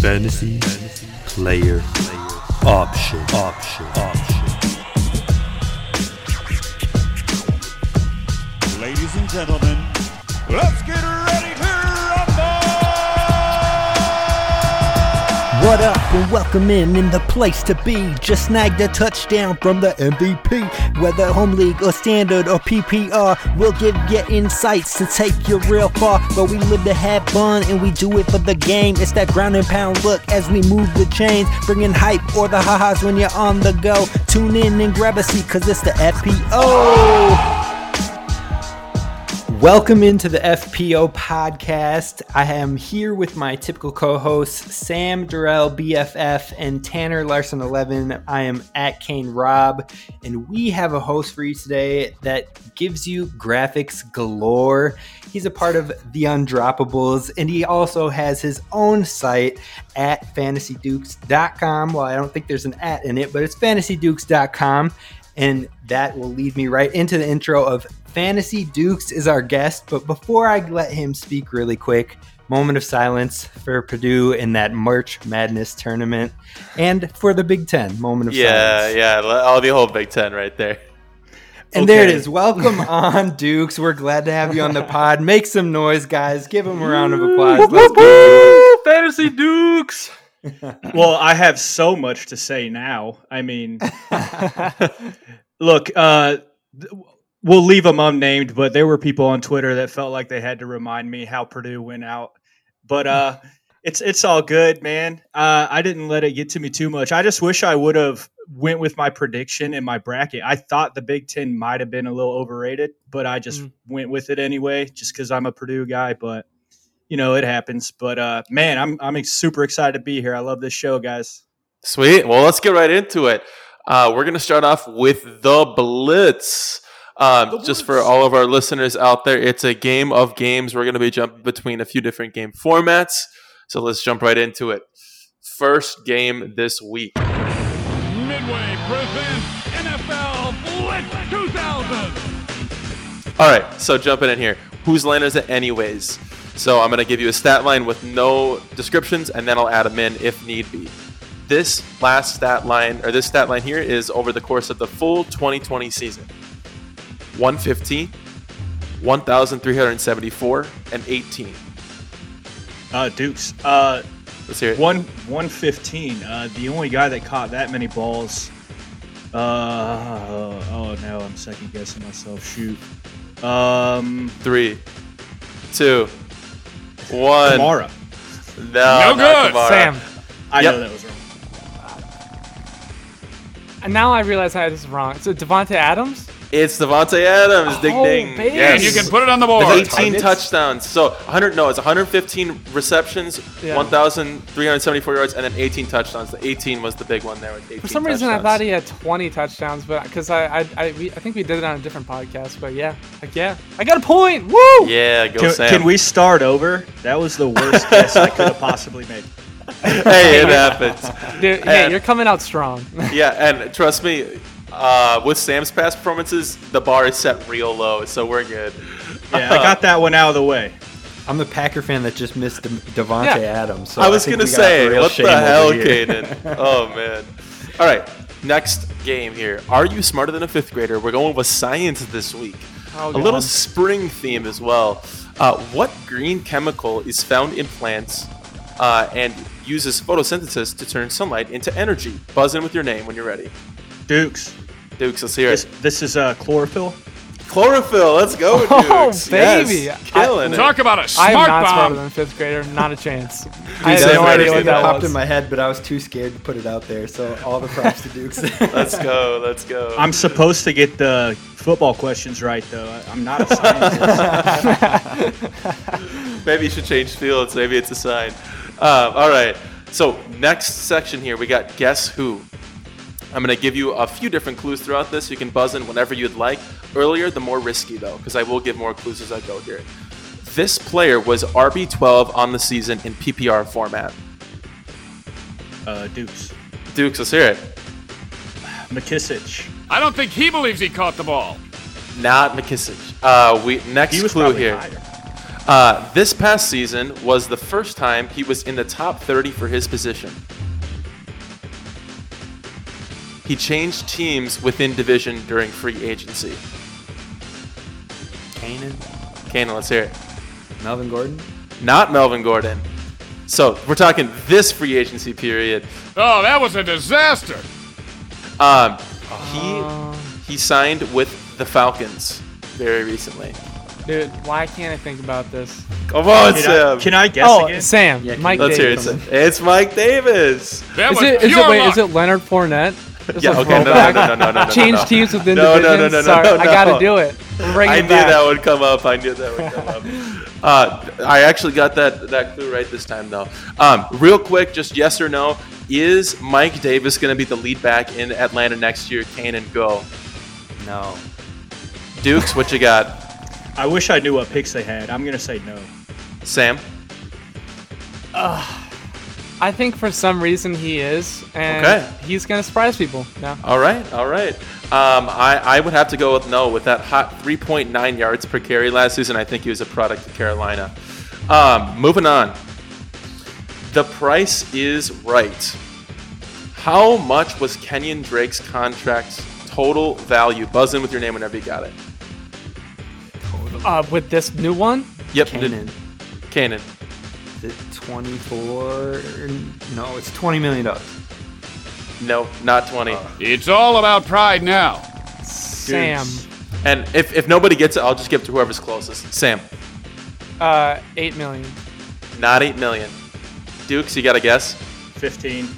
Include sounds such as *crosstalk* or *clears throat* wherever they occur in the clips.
Fantasy Player Option. Option. Option. Ladies and gentlemen, let's get ready What up and welcome in in the place to be. Just snagged a touchdown from the MVP. Whether home league or standard or PPR, we'll give you insights to take you real far. But we live to have fun and we do it for the game. It's that ground and pound look as we move the chains, bringing hype or the ha-has when you're on the go. Tune in and grab a seat cause it's the FPO. Welcome into the FPO podcast. I am here with my typical co-hosts Sam Durrell, BFF, and Tanner Larson 11. I am at Kane Rob, and we have a host for you today that gives you graphics galore. He's a part of the Undroppables, and he also has his own site at fantasydukes.com. Well, I don't think there's an at in it, but it's fantasydukes.com. And that will lead me right into the intro of Fantasy Dukes is our guest. But before I let him speak really quick, moment of silence for Purdue in that March Madness tournament and for the Big Ten. Moment of Yeah, silence. yeah. Yeah, all the whole Big Ten right there. And there it is. Welcome *laughs* on, Dukes. We're glad to have you on the pod. Make some noise, guys. Give him a round of applause. Let's go. *laughs* Fantasy Dukes. *laughs* well, I have so much to say now. I mean, look, uh, we'll leave them unnamed, but there were people on Twitter that felt like they had to remind me how Purdue went out. But uh, *laughs* it's it's all good, man. Uh, I didn't let it get to me too much. I just wish I would have went with my prediction in my bracket. I thought the Big Ten might have been a little overrated, but I just went with it anyway, just because I'm a Purdue guy. But you know, it happens. But uh, man, I'm I'm super excited to be here. I love this show, guys. Sweet. Well, let's get right into it. Uh, we're going to start off with the Blitz. Um, just for all of our listeners out there, it's a game of games. We're going to be jumping between a few different game formats. So let's jump right into it. First game this week. Midway presents NFL Blitz 2000! All right, so jumping in here. Whose line is it, anyways? So I'm going to give you a stat line with no descriptions, and then I'll add them in if need be. This last stat line, or this stat line here, is over the course of the full 2020 season 115, 1,374, and 18. Uh, Dukes. Uh, Let's hear it. one one fifteen. Uh, the only guy that caught that many balls. Uh, oh no, I'm second guessing myself. Shoot. Um, Three, two, one. Kamara. No, No not good. Kamara. Sam. I Yep. know that was wrong. And now I realize I was wrong. So Davante Adams? It's Davante Adams. Ding Oh, ding. baby. Yes. And you can put it on the board. 18 Targets? touchdowns. So 100. No, it's 115 receptions, Yeah. 1,374 yards, and then 18 touchdowns. The 18 was the big one there with 18. For some reason, I thought he had 20 touchdowns, but because I I, I, we, I think we did it on a different podcast. But yeah, like yeah, I got a point. Woo! Yeah, go Can, Sam. can we start over? That was the worst *laughs* guess I could have possibly made. hey, it happens. Dude, yeah, And- you're coming out strong. Yeah, and trust me, uh, with Sam's past performances, the bar is set real low, so we're good. Yeah, I got that one out of the way. I'm the Packer fan that just missed De- Davante Yeah. Adams. So I was think gonna say, what the hell, here. Caden? *laughs* oh man. All right, next game here. Are you smarter than a fifth grader? We're going with science this week. Oh, a little God. spring theme as well. Uh, what green chemical is found in plants uh, and uses photosynthesis to turn sunlight into energy? Buzz in with your name when you're ready. Dukes. Dukes, let's hear This, it. this is uh, chlorophyll. Chlorophyll, let's go, *laughs* Dukes. Oh, baby. Yes, killing it. Talk about a I smart I am not bomb! smarter than a fifth grader. Not a chance. *laughs* I had no idea what That that popped was. in my head, but I was too scared to put it out there. So all the props to Dukes. *laughs* Let's go, let's go. I'm supposed to get the football questions right, though. I- I'm not a scientist. Maybe you should change fields. Maybe it's a sign. Um, all right. So next section here, we got guess who. I'm going to give you a few different clues throughout this. You can buzz in whenever you'd like. Earlier, the more risky though, because I will give more clues as I go here. This player was RB12 on the season in PPR format. uh, Dukes. Dukes, let's hear it. McKissic. I don't think he believes he caught the ball. Not McKissic. Uh, we next He was clue here. higher. Uh, this past season was the first time he was in the top 30 for his position. He changed teams within division during free agency. Kanan, Kanan, let's hear it. Melvin Gordon. Not Melvin Gordon. So we're talking this free agency period. Oh, that was a disaster. Um, he he signed with the Falcons very recently. Dude, why can't I think about this? Come on, Can I, can I guess oh, again? Sam, Yeah, Mike Let's hear it. It's Mike Davis. That Is was it, is pure it, wait, luck. is it Leonard Fournette? Is Yeah, okay, no, no, no, no, no, no, no, Change no. teams within No, no, divisions. no, no, no, Sorry, no, I gotta do it. Bring I it knew back. that would come up. I knew that would come up. *laughs* Uh, I actually got that that clue right this time, though. Um, real quick, just yes or no: Is Mike Davis going to be the lead back in Atlanta next year? Kane and go. No. Dukes, what you got? I wish I knew what picks they had. I'm gonna say no. Sam. I think for some reason he is, and Okay. he's gonna surprise people. Yeah. All right, all right. Um, I, I would have to go with no with that hot 3.9 yards per carry last season. I think he was a product of Carolina. Um, moving on. The price is right. How much was Kenyon Drake's contract total value? Buzz in with your name whenever you got it. Uh, with this new one, Yep. Kanan. Cannon. Is it 24? No, it's 20 million dollars. No, not 20. It's all about pride now. Sam, and if, if nobody gets it, I'll just give it to whoever's closest. Sam. uh, eight million. Not 8 million. Dukes, you got a guess? 15.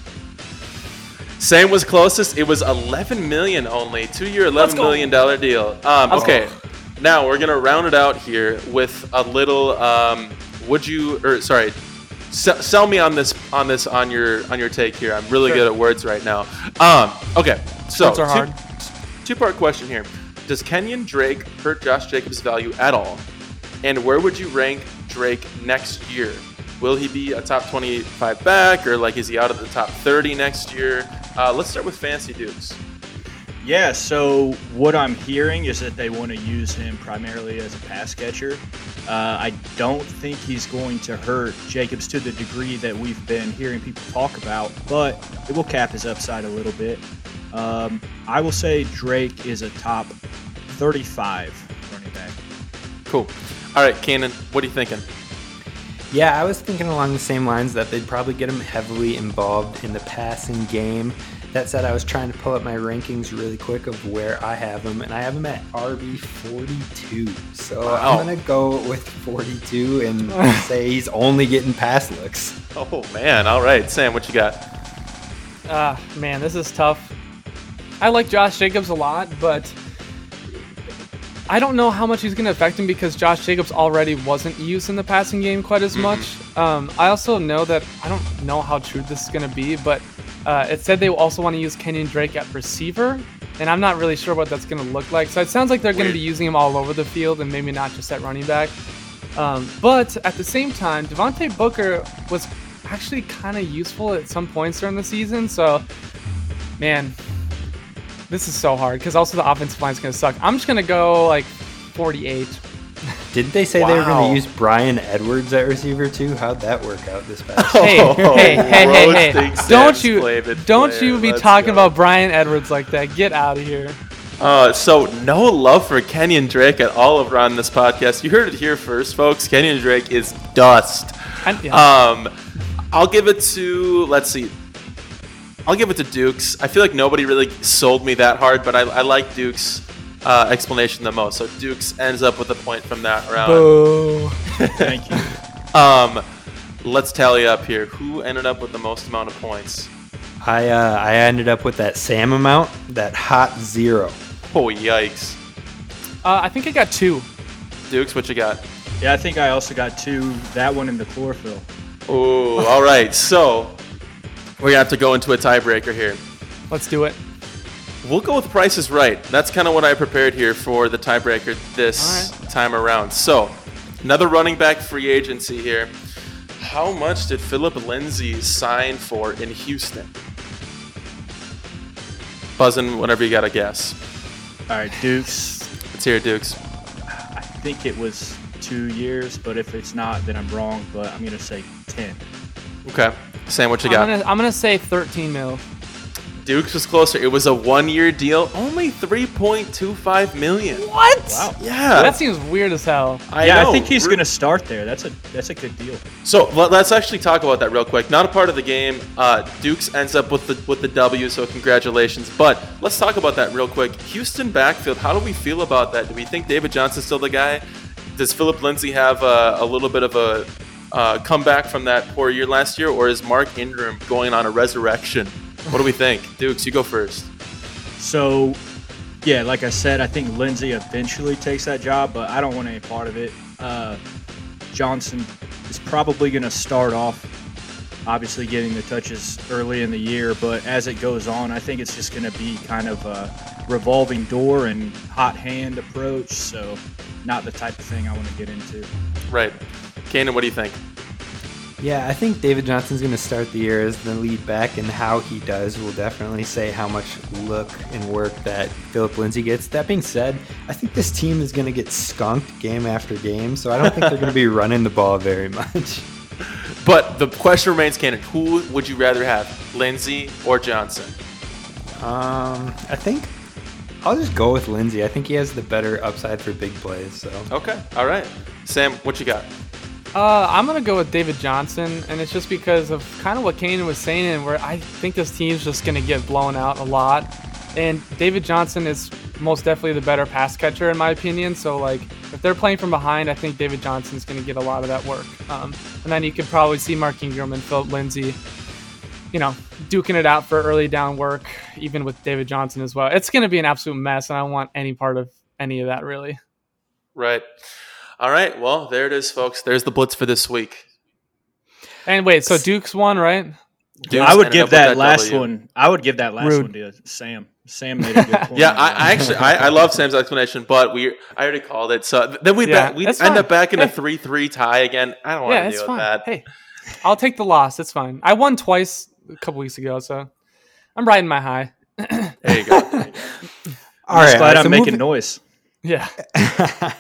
Sam was closest. It was 11 million only. Two year, 11 million dollar deal. Um, okay, now we're gonna round it out here with a little. Um, would you or sorry, sell, sell me on this on this on your on your take here. I'm really good at words right now. Um, okay, so Words are hard. two part question here. Does Kenyon Drake hurt Josh Jacobs' value at all? And where would you rank Drake next year? Will he be a top 25 back, or like is he out of the top 30 next year? Uh, let's start with Fancy Dukes. Yeah, so what I'm hearing is that they want to use him primarily as a pass catcher. Uh, I don't think he's going to hurt Jacobs to the degree that we've been hearing people talk about, but it will cap his upside a little bit. Um, I will say Drake is a top 35 running back. Cool. All right, Cannon, what are you thinking? Yeah, I was thinking along the same lines that they'd probably get him heavily involved in the passing game. That said, I was trying to pull up my rankings really quick of where I have him, and I have him at RB 42. So Wow. I'm going to go with 42 and *laughs* say he's only getting pass looks. Oh man, all right, Sam, what you got? Ah, man, this is tough. I like Josh Jacobs a lot, but I don't know how much he's going to affect him because Josh Jacobs already wasn't used in the passing game quite as much. Um, I also know that I don't know how true this is going to be, but uh, it said they also want to use Kenyon Drake at receiver, and I'm not really sure what that's going to look like. So it sounds like they're going to be using him all over the field and maybe not just at running back. Um, but at the same time, Devontae Booker was actually kind of useful at some points during the season. So, man, this is so hard because also the offensive line is going to suck. I'm just going to go like 48. Didn't they say they were going to use Bryan Edwards at receiver too? How'd that work out this past? Hey, Oh, hey, hey, hey, hey! Don't you, don't player. you be Let's talking go. about Bryan Edwards like that? Get out of here. Uh, so no love for Kenyon Drake at all around this podcast. You heard it here first, folks. Kenyon Drake is dust. And, yeah. Um, I'll give it to let's see. I'll give it to Dukes. I feel like nobody really sold me that hard, but I, I like Dukes' uh, explanation the most. So Dukes ends up with a point from that round. Boo. *laughs* Thank you. *laughs* Um, let's tally up here. Who ended up with the most amount of points? I uh, I ended up with that Sam amount, that hot zero. Oh yikes! Uh, I think I got two. Dukes, what you got? Yeah, I think I also got two. That one in the chlorophyll. Oh, all right. So we're gonna have to go into a tiebreaker here. Let's do it. We'll go with Price is Right. That's kind of what I prepared here for the tiebreaker this All time around. So, another running back free agency here. How much did Phillip Lindsay sign for in Houston? Buzzing whenever you got a guess. All right, Dukes. Let's hear it, Dukes. I think it was two years, but if it's not, then I'm wrong. But I'm gonna say ten. Okay. Sam, what you I'm gonna, I'm gonna say 13 mil. Dukes was closer. It was a one-year deal, only 3.25 million. What? Wow. Yeah, That seems weird as hell. I yeah, know. I think he's Re- gonna start there. That's a that's a good deal. So let- let's actually talk about that real quick. Not a part of the game. Uh, Dukes ends up with the with the W, so congratulations. But let's talk about that real quick. Houston backfield. How do we feel about that? Do we think David Johnson's still the guy? Does Phillip Lindsay have a, a little bit of a uh, comeback from that poor year last year, or is Mark Ingram going on a resurrection? What do we think? Dukes, you go first. So, yeah, like I said, I think Lindsay eventually takes that job, but I don't want any part of it. Uh, Johnson is probably going to start off, obviously getting the touches early in the year, but as it goes on, I think it's just going to be kind of a revolving door and hot hand approach. So, not the type of thing I want to get into. Right. Kanan, what do you think? Yeah, I think David Johnson's going to start the year as the lead back, and how he does will definitely say how much look and work that Phillip Lindsay gets. That being said, I think this team is going to get skunked game after game, so I don't think they're going to be *laughs* running the ball very much. But the question remains, Kanan, who would you rather have, Lindsay or Johnson? Um, I think I'll just go with Lindsay. I think he has the better upside for big plays. So Okay. All right. Sam, what you got? Uh, I'm gonna go with David Johnson, and it's just because of kind of what Kanan was saying, and where I think this team's just gonna get blown out a lot. And David Johnson is most definitely the better pass catcher in my opinion. So like, if they're playing from behind, I think David Johnson's gonna get a lot of that work. Um, and then you could probably see Mark Ingram and Phillip Lindsay, you know, duking it out for early down work, even with David Johnson as well. It's gonna be an absolute mess, and I don't want any part of any of that really. Right. All right. Well, there it is, folks. There's the blitz for this week. And wait, so Duke's won, right? Dukes I would give up with that, last W. one. I would give that last Rude. one to Sam. Sam made a good point. Yeah, I. I actually I, I love Sam's explanation, but we I already called it. So then we Yeah, we that's end fine. up back in a three three tie again. I don't want yeah, to it's deal fine. with that. Hey, I'll take the loss. It's fine. I won twice a couple weeks ago, so I'm riding my high. There you go. There you go. all I'm just right, glad all right, I'm so making moving- noise. Yeah. *laughs*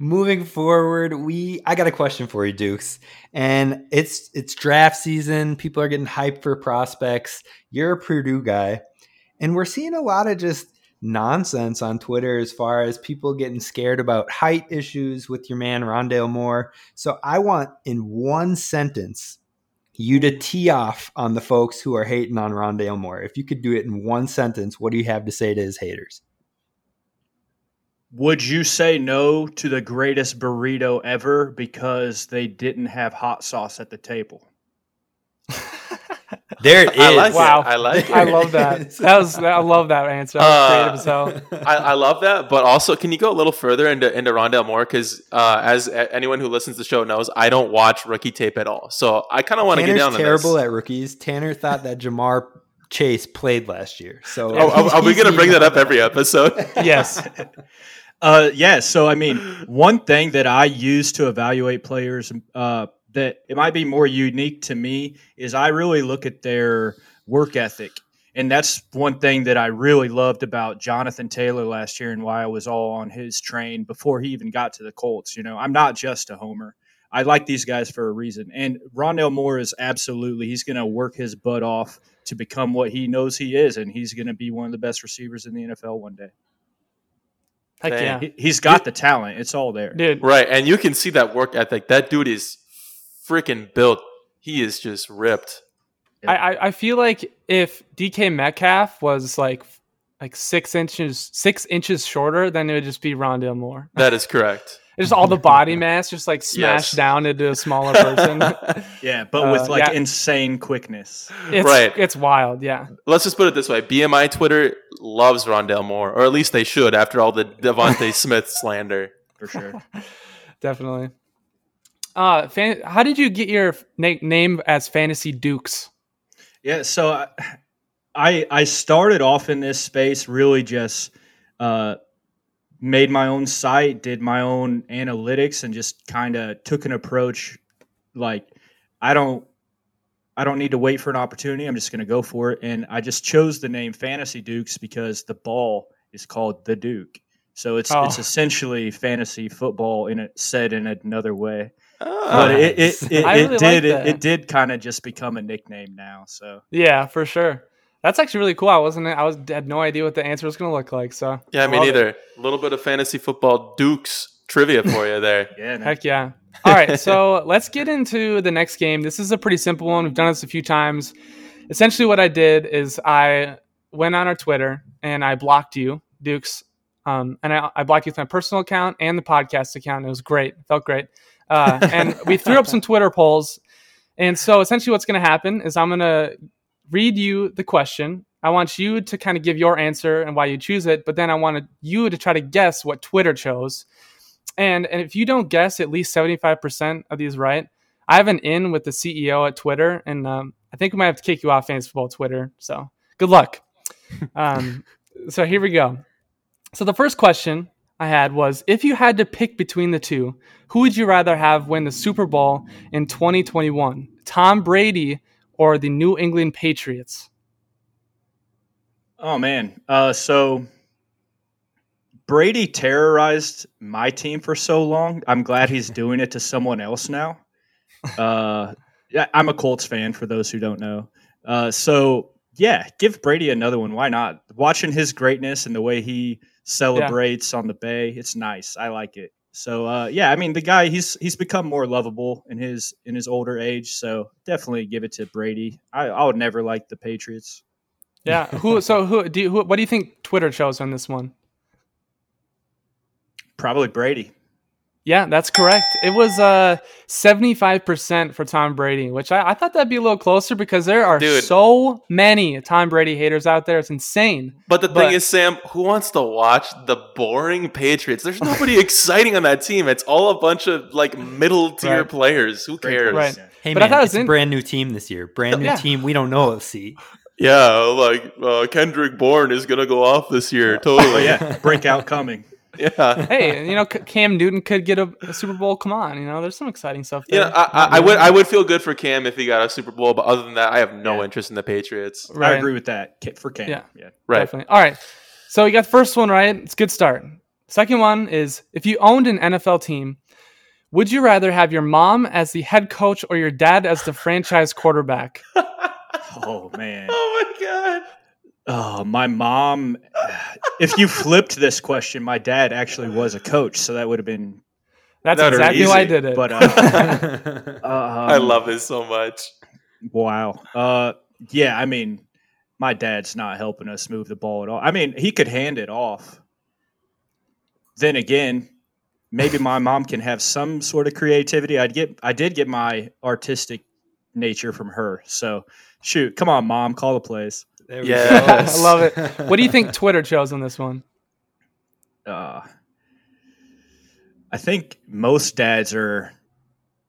Moving forward, we I got a question for you, Dukes. And it's it's draft season. People are getting hyped for prospects. You're a Purdue guy. And we're seeing a lot of just nonsense on Twitter as far as people getting scared about height issues with your man Rondale Moore. So I want in one sentence you to tee off on the folks who are hating on Rondale Moore. If you could do it in one sentence, what do you have to say to his haters? Would you say no to the greatest burrito ever because they didn't have hot sauce at the table? *laughs* There it is. I like Wow. it. I like it. I love that. That was I love that answer. That Uh, creative as hell. *laughs* I, I love that, but also, can you go a little further into into Rondale Moore? Because uh, as a- anyone who listens to the show knows, I don't watch rookie tape at all. So I kind of want to get Tanner's down terrible on this. at rookies. Tanner thought that Ja'Marr Chase played last year. So Oh, are, are we going to bring that up every episode? Yes. *laughs* Uh, yeah. So, I mean, one thing that I use to evaluate players uh, that it might be more unique to me is I really look at their work ethic. And that's one thing that I really loved about Jonathan Taylor last year and why I was all on his train before he even got to the Colts. You know, I'm not just a homer. I like these guys for a reason. And Rondale Moore is absolutely, he's going to work his butt off to become what he knows he is. And he's going to be one of the best receivers in the NFL one day. Heck Dang. yeah. He- He's got the talent. It's all there. Dude. right, and you can see that work ethic. That dude is freaking built. He is just ripped. I, I I feel like if DK Metcalf was like like six inches six inches shorter, then it would just be Rondale Moore. That is correct. Just all the body *laughs* mass just like smashed Yes. down into a smaller *laughs* person. Yeah, but Uh, with like yeah. insane quickness. It's Right. it's wild, yeah. Let's just put it this way: BMI Twitter loves Rondale Moore, or at least they should, after all the DeVonta *laughs* Smith slander. For sure. Definitely. Uh, fan- how did you get your na- name as Fantasy Dukes? Yeah, so I- I I started off in this space really just uh, made my own site, did my own analytics, and just kind of took an approach like I don't I don't need to wait for an opportunity. I'm just going to go for it, and I just chose the name Fantasy Dukes because the ball is called the Duke. So it's Oh. it's essentially fantasy football in it said in another way. Ah. But it it, *laughs* it, it really did like it, it did kind of just become a nickname now. So Yeah, for sure. That's actually really cool. I wasn't. I was had no idea what the answer was going to look like. So yeah, me love it. neither. A little bit of fantasy football Dukes trivia for you there. *laughs* yeah, man. Heck yeah. All right, so *laughs* let's get into the next game. This is a pretty simple one. We've done this a few times. Essentially, what I did is I went on our Twitter and I blocked you, Dukes. Um, and I, I blocked you with my personal account and the podcast account. It was great. It felt great. Uh, and we threw up some *laughs* Twitter polls. And so essentially, what's going to happen is I'm going to read you the question. I want you to kind of give your answer and why you choose it, but then I wanted you to try to guess what Twitter chose. And and if you don't guess at least seventy five percent of these right, I have an in with the CEO at Twitter, and um, I think we might have to kick you off fantasy football Twitter. So good luck. *laughs* um, so here we go. So the first question I had was: If you had to pick between the two, who would you rather have win the Super Bowl in twenty twenty one? Tom Brady or the New England Patriots? Oh man. Uh, so Brady terrorized my team for so long. I'm glad he's *laughs* doing it to someone else now. Uh, yeah, I'm a Colts fan for those who don't know. Uh, so yeah, give Brady another one. Why not? Watching his greatness and the way he celebrates on the bay, it's nice. I like it. So uh, yeah, I mean the guy he's he's become more lovable in his in his older age. So definitely give it to Brady. I, I would never like the Patriots. Yeah. *laughs* who? So who do you? Who, what do you think Twitter chose on this one? Probably Brady. Yeah, that's correct. It was uh 75% for Tom Brady, which I, I thought that'd be a little closer because there are Dude. so many Tom Brady haters out there. It's insane. But the thing is, Sam, who wants to watch the boring Patriots? There's nobody *laughs* exciting on that team. It's all a bunch of like middle tier Right. players. Who cares? Right. Hey But I man, thought it was it's a brand new team this year. Brand new Yeah. team. We don't know. See, Yeah, like uh, Kendrick Bourne is gonna go off this year. Totally. *laughs* yeah, breakout coming. Yeah. *laughs* Hey, you know, Cam Newton could get a, a Super Bowl. Come on, you know, there's some exciting stuff there. Yeah, I, I, I would I would feel good for Cam if he got a Super Bowl, but other than that, I have no Yeah. interest in the Patriots. Right. I agree with that for Cam. Yeah. yeah. Right. Definitely. All right. So you got the first one right. It's a good start. Second one is if you owned an NFL team, would you rather have your mom as the head coach or your dad as the franchise quarterback? *laughs* Oh man. *laughs* Oh my god. Oh, my mom. If you flipped this question, my dad actually was a coach, so that would have been. That's That'd be exactly why I did it. But uh, *laughs* I um, love this so much. Wow. Uh, yeah. I mean, my dad's not helping us move the ball at all. I mean, he could hand it off. Then again, maybe my mom can have some sort of creativity. I'd get. I did get my artistic nature from her. So shoot, come on, mom, call the plays. There we Yes. I love it. What do you think Twitter chose on this one? uh, I think most dads are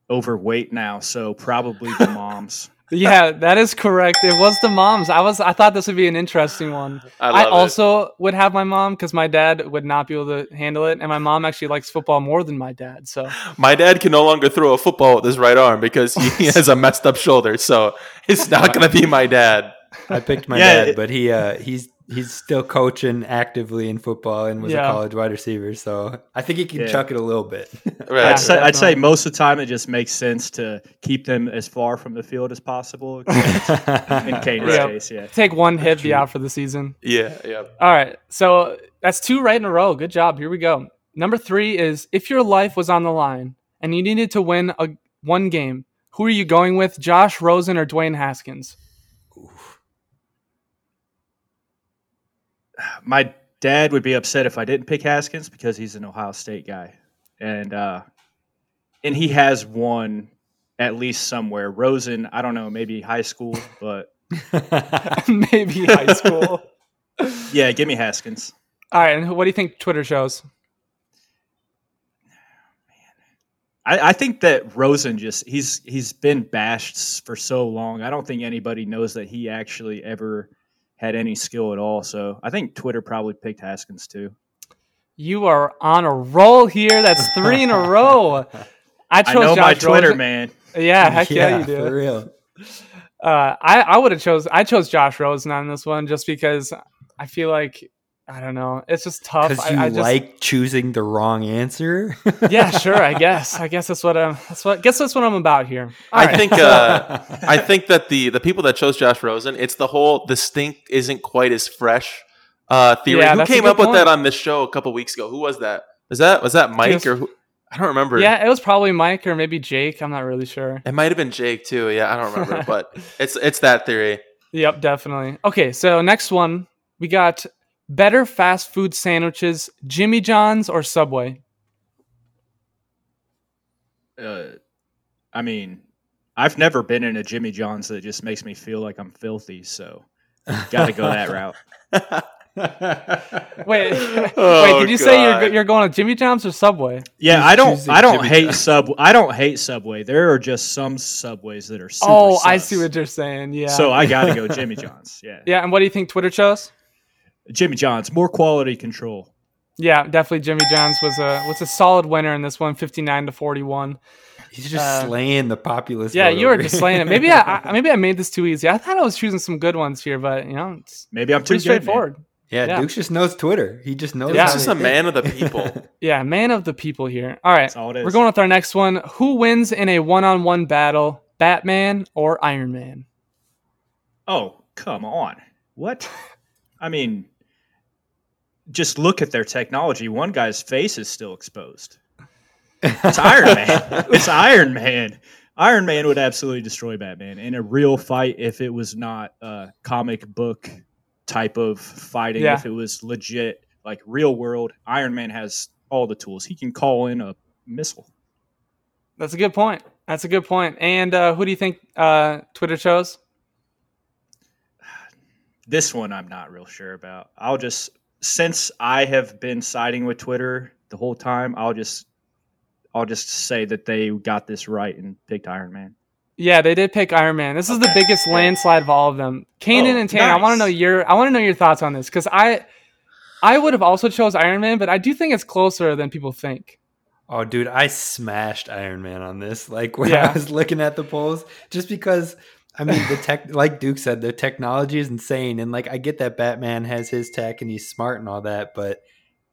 overweight now, so probably the moms. *laughs* Yeah, that is correct. It was the moms. I was. I thought this would be an interesting one. I I, love it. also would have my mom because my dad would not be able to handle it, and my mom actually likes football more than my dad. So My dad can no longer throw a football with his right arm because he *laughs* has a messed up shoulder. So it's not gonna be my dad. I picked my Yeah, dad, it- but he uh, he's he's still coaching actively in football and was Yeah. a college wide receiver, So I think he can Yeah. chuck it a little bit. *laughs* Right. I'd, say, I'd say most of the time it just makes sense to keep them as far from the field as possible. *laughs* In Kane's Yeah. case, yeah. take one hit, be out for the season. yeah. Yeah. All right. So that's two right in a row. Good job. Here we go. Number three is if your life was on the line and you needed to win a one game, who are you going with? Josh Rosen or Dwayne Haskins? My dad would be upset if I didn't pick Haskins because he's an Ohio State guy, and uh, and he has won at least somewhere. Rosen, I don't know, maybe high school, but *laughs* *laughs* Maybe high school. *laughs* yeah, give me Haskins. All right. And what do you think Twitter shows? I, I think that Rosen just he's he's been bashed for so long. I don't think anybody knows that he actually ever had any skill at all. So I think Twitter probably picked Haskins too. You are on a roll here. That's three in a *laughs* row. I I chose know my Twitter Rosen. man. Yeah, *laughs* heck yeah, you for do. real. Uh, I I would have chose I chose Josh Rosen on this one just because I feel like I don't know. It's just tough. Because you I just, like choosing the wrong answer. *laughs* yeah, sure. I guess. I guess that's what I'm. That's what. Guess that's what I'm about here. All I right. think uh, *laughs* I think that the the people that chose Josh Rosen, it's the whole the stink isn't quite as fresh uh, theory. Yeah, who came good up with that on this show a couple weeks ago? Who was that? Was that was that Mike Yes. or who? I don't remember. Yeah, it was probably Mike or maybe Jake. I'm not really sure. it might have been Jake too. Yeah, I don't remember, *laughs* but it's it's that theory. Yep, definitely. Okay, so next one we got better fast food sandwiches: Jimmy John's or Subway. Uh, I mean, I've never been in a Jimmy John's that just makes me feel like I'm filthy. So, got to go that *laughs* route. Wait, *laughs* Oh, wait. Did you say you're you're going to Jimmy John's or Subway? Yeah, He's I don't. I don't Jimmy hate John's. sub. I don't hate Subway. There are just some subways that are. Super oh, I see what you're saying. Yeah. So I got to go *laughs* Jimmy John's. Yeah. yeah, and what do you think Twitter chose? Jimmy John's more quality control. Yeah, definitely Jimmy John's was a was a solid winner in this one, 59 to 41. He's just Uh, slaying the populace. Yeah, you were just slaying it. Maybe I, I *laughs* maybe I made this too easy. I thought I was choosing some good ones here, but you know, it's Maybe I'm too pretty good, man. straightforward. yeah, yeah. Duke just knows Twitter. He just knows. Yeah. how This a think. man of the *laughs* people. Yeah, man of the people here. All right, That's all it is. we're going with our next one. Who wins in a one-on-one battle, Batman or Iron Man? Oh, come on. What? I mean, just look at their technology. One guy's face is still exposed. It's Iron Man. *laughs* It's Iron Man. Iron Man would absolutely destroy Batman in a real fight if it was not a comic book type of fighting. Yeah. If it was legit, like real world, Iron Man has all the tools. He can call in a missile. That's a good point. That's a good point. And uh, who do you think uh, Twitter chose? This one I'm not real sure about. I'll just since I have been siding with Twitter the whole time, I'll just I'll just say that they got this right and picked Iron Man. Yeah, they did pick Iron Man. This is the biggest landslide of all of them. Kanan Oh, and Tanner, I want to know your I want to know your thoughts on this because I I would have also chose Iron Man, but I do think it's closer than people think. Oh, dude, I smashed Iron Man on this. Like when Yeah. I was looking at the polls, just because I mean the tech, like Duke said, the technology is insane, and like I get that Batman has his tech and he's smart and all that, but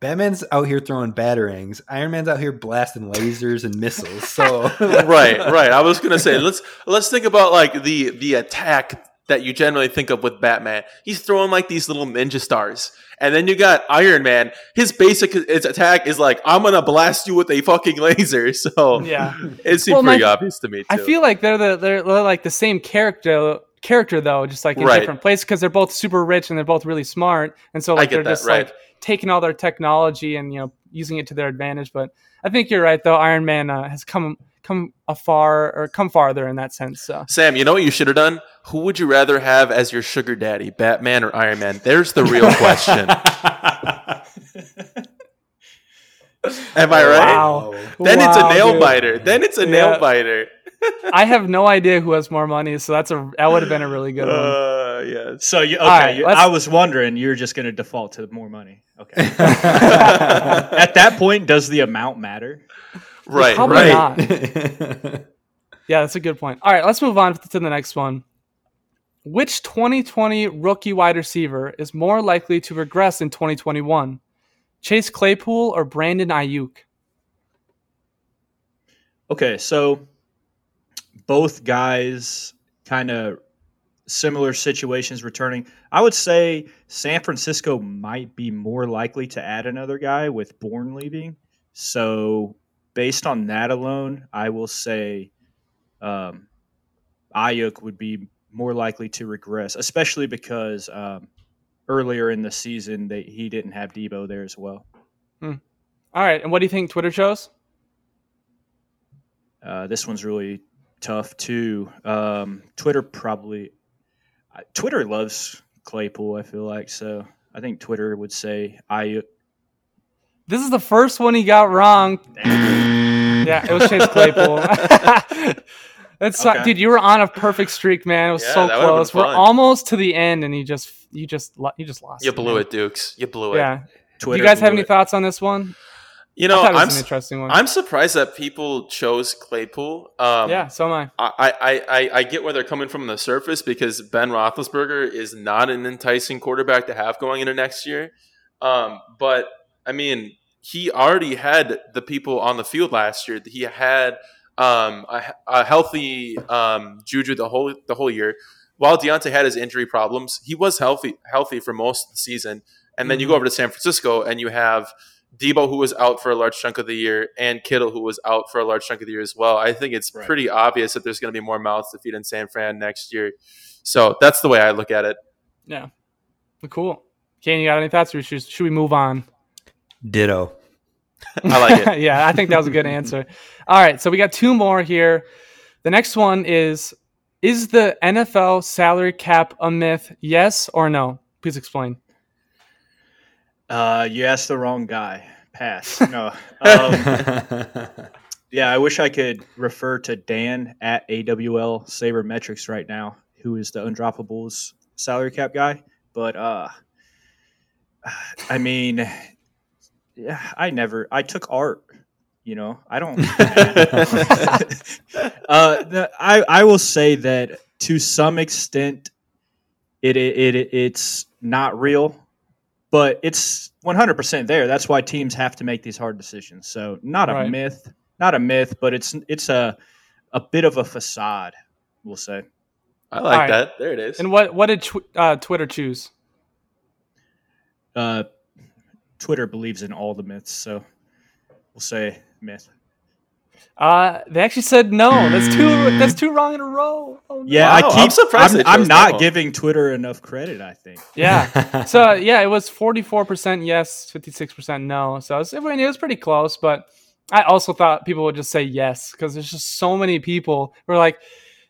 Batman's out here throwing batarangs. Iron Man's out here blasting lasers and missiles. So *laughs* right, right. I was gonna say let's let's think about like the the attack that you generally think of with Batman. He's throwing like these little ninja stars, and then you got Iron Man. His basic his attack is like I'm gonna blast you with a fucking laser. *laughs* So Yeah. it seemed Well, my- pretty obvious to me. Too. I feel like they're the they're, they're like the same character character though, just like in Right. different places because they're both super rich and they're both really smart, and so I like get they're that, just right. like taking all their technology and you know using it to their advantage. But I think you're right though. Iron Man uh, has come come afar or come farther in that sense. So Sam, you know what you should have done? Who would you rather have as your sugar daddy, Batman or Iron Man? There's the real *laughs* question. Am I right? Wow. Then it's a nail dude. biter. Then it's a Yeah. nail biter. *laughs* I have no idea who has more money, so that's a that would have been a really good one. Uh, yes. So you okay? right, you- I was wondering you're just going to default to more money. Okay. *laughs* At that point, does the amount matter? Right, Probably right. not. *laughs* Yeah, that's a good point. All right, let's move on to the next one. Which 2020 rookie wide receiver is more likely to regress in 2021? Chase Claypool or Brandon Aiyuk? Okay, so both guys kind of similar situations returning. I would say San Francisco might be more likely to add another guy with Bourne leaving. So based on that alone, I will say um, Aiyuk would be more likely to regress, especially because um, earlier in the season they, he didn't have Deebo there as well. All right, and what do you think Twitter chose? Uh, this one's really tough too. Um, Twitter probably. uh, Twitter loves Claypool. I feel like so. I think Twitter would say I. This is the first one he got wrong. Yeah, it was Chase Claypool. *laughs* That's Okay. dude, you were on a perfect streak, man. It was Yeah, so that would've been close. We're almost to the end, and you just you just you just lost. You it, blew man. it, Dukes. You blew it. Yeah. Do Twitter you guys have any it. thoughts on this one? You know, it I'm an interesting one. I'm surprised that people chose Claypool. Um, yeah, so am I. I, I, I, I get where they're coming from on the surface because Ben Roethlisberger is not an enticing quarterback to have going into next year. Um, but I mean, he already had the people on the field last year. He had um, a, a healthy um, Juju the whole the whole year. While Diontae had his injury problems, he was healthy healthy for most of the season. And then you go over to San Francisco and you have Deebo, who was out for a large chunk of the year, and Kittle, who was out for a large chunk of the year as well. I think it's Right. pretty obvious that there's going to be more mouths to feed in San Fran next year. So that's the way I look at it. Yeah. Cool. Kane, you got any thoughts, or should, should we move on? Ditto. I like it. *laughs* yeah, I think that was a good answer. All right, so we got two more here. The next one is Is the NFL salary cap a myth? Yes or no? Please explain. Uh, you asked the wrong guy. Pass. No. Um, *laughs* yeah, I wish I could refer to Dan at AWL Sabermetrics right now, who is the Undroppables salary cap guy. But uh, I mean, yeah, *sighs* I never. I took art. You know, I don't. *laughs* *laughs* uh, the- I I will say that to some extent, it it, it it's not real but it's 100% there. That's why teams have to make these hard decisions. So not a Right. myth, not a myth, but it's it's a a bit of a facade, we'll say. I like All right. that. There it is. And what what did tw- uh, Twitter choose? Uh, Twitter believes in all the myths, so we'll say myth. Uh, they actually said no. That's two. That's two wrong in a row. Oh, no. Yeah, Wow, I I'm keep. surprised I'm, I'm not giving Twitter enough credit. I think. Yeah. *laughs* so yeah, it was forty four percent yes, fifty six percent no. So it was, I mean, it was pretty close, but I also thought people would just say yes because there's just so many people who are like,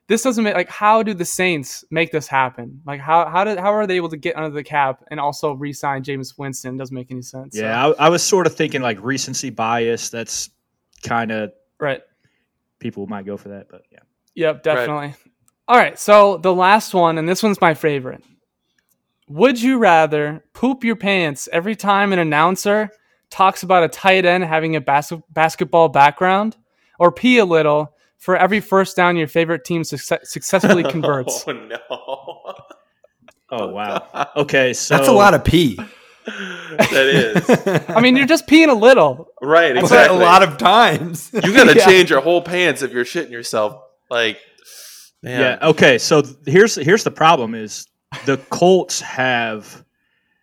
this doesn't make like how do the Saints make this happen? Like how how did how are they able to get under the cap and also re-sign Jameis Winston? Doesn't make any sense. So- Yeah, I, I was sort of thinking like recency bias. That's kind of right. people might go for that, but yeah. Yep, definitely. All right, so the last one, and this one's my favorite. Would you rather poop your pants every time an announcer talks about a tight end having a bas- basketball background, or pee a little for every first down your favorite team success- successfully *laughs* oh, converts? *laughs* oh no. Oh wow. Okay, so That's a lot of pee. that is I mean, you're just peeing a little. right. Exactly. a lot of times. You gotta *laughs* Yeah. change your whole pants if you're shitting yourself. Like, man. Yeah. Okay. So here's here's the problem: is the Colts have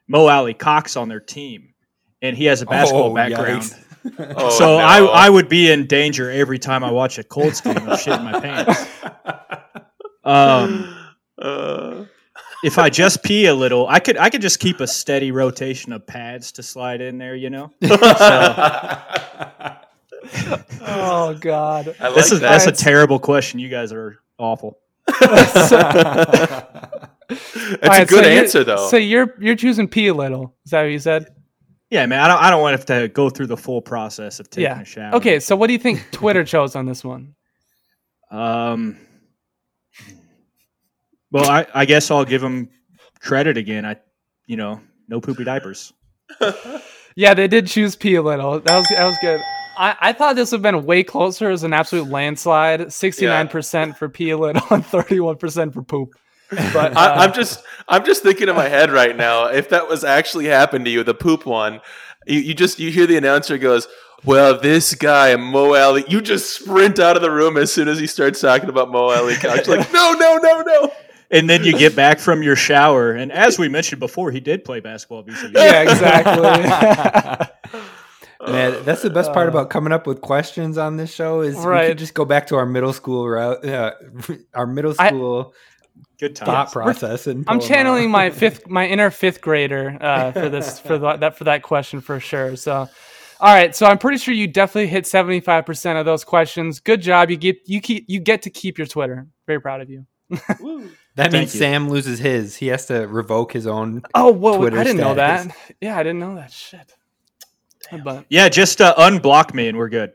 Mo Alie-Cox on their team, and he has a basketball Oh, background. yikes. *laughs* Oh, so no. I I would be in danger every time I watch a Colts game of shit in my pants. *laughs* Um, Uh, if I just pee a little, I could I could just keep a steady rotation of pads to slide in there. You know. *laughs* Oh God. Like This is that. that's a terrible question. You guys are awful. It's a good answer though. So you're you're choosing pee a little. Is that what you said? Yeah, man. I don't I don't want to have to go through the full process of taking yeah. a shower. Okay, so what do you think Twitter chose on this one? Um. Well, I, I guess I'll give them credit again. I, you know, no poopy diapers. *laughs* Yeah, they did choose P a little. That was that was good. I, I thought this would have been way closer as an absolute landslide. Sixty nine percent for P a little and thirty one percent for poop. But uh, I, I'm just I'm just thinking in my head right now. If that was actually happened to you, the poop one, you, you just you hear the announcer goes, "Well, this guy Mo Alie," you just sprint out of the room as soon as he starts talking about Mo Alie. Cox. like, no, no, no, no. And then you get back from your shower, and as we mentioned before, he did play basketball at VCU. yeah, exactly. *laughs* Man, that's the best part about coming up with questions on this show is we could just go back to our middle school route, uh, *laughs* our middle I- school Good thought process. And I'm pull 'em out. channeling my *laughs* fifth, my inner fifth grader uh, for this, for that, that, for that question for sure. So, all right. So I'm pretty sure you definitely hit 75 percent of those questions. Good job. You get, you keep, you get to keep your Twitter. Very proud of you. *laughs* That means you. Sam loses his. He has to revoke his own. Oh, whoa! Twitter I didn't know that. Yeah, I didn't know that. Shit. But Yeah, just uh, unblock me, and we're good.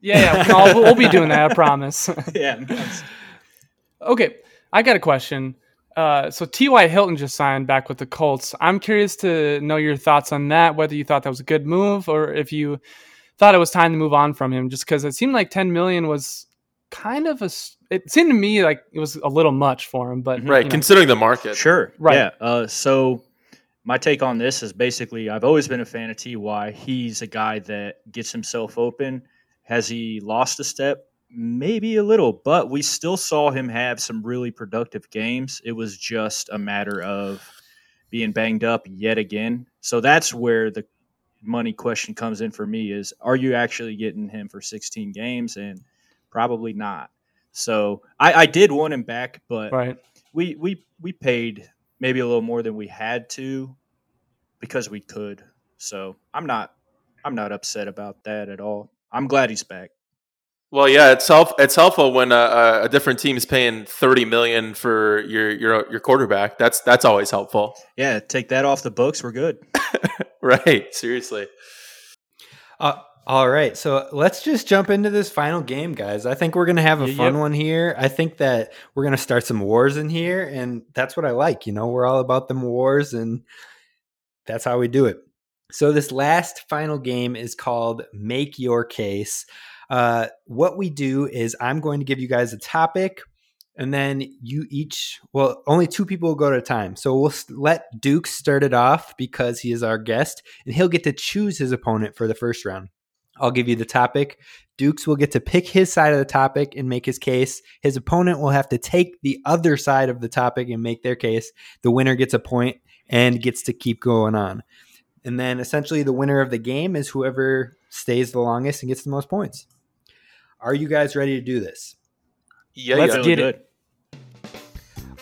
yeah, yeah, we can all- we'll be doing that. I promise. *laughs* Yeah. Okay, I got a question. Uh, so T.Y. Hilton just signed back with the Colts. I'm curious to know your thoughts on that. Whether you thought that was a good move, or if you thought it was time to move on from him, just because it seemed like 10 million was kind of a, It seemed to me like it was a little much for him, but Right, you know. considering the market. Sure. Right. Yeah. Uh, so my take on this is basically I've always been a fan of Ty. He's a guy that gets himself open. Has he lost a step? Maybe a little, but we still saw him have some really productive games. It was just a matter of being banged up yet again. So that's where the money question comes in for me is are you actually getting him for 16 games and probably not. So I, I did want him back, but Right. we we we paid maybe a little more than we had to because we could. So I'm not I'm not upset about that at all. I'm glad he's back. Well, yeah, it's help, It's helpful when a, a different team is paying thirty million for your your your quarterback. That's that's always helpful, Yeah, take that off the books. We're good. *laughs* right? Seriously. Uh, all right, so let's just jump into this final game, guys. I think we're gonna have a Yeah, fun yep. one here. I think that we're gonna start some wars in here, and that's what I like. You know, we're all about them wars, and that's how we do it. So this last final game is called Make Your Case. Uh, what we do is I'm going to give you guys a topic, and then you each, well, only two people will go at a time. So we'll let Duke start it off because he is our guest, and he'll get to choose his opponent for the first round. I'll give you the topic. Dukes will get to pick his side of the topic and make his case. His opponent will have to take the other side of the topic and make their case. The winner gets a point and gets to keep going on. And then essentially the winner of the game is whoever stays the longest and gets the most points. Are you guys ready to do this? Yeah, Let's yeah. Really get it.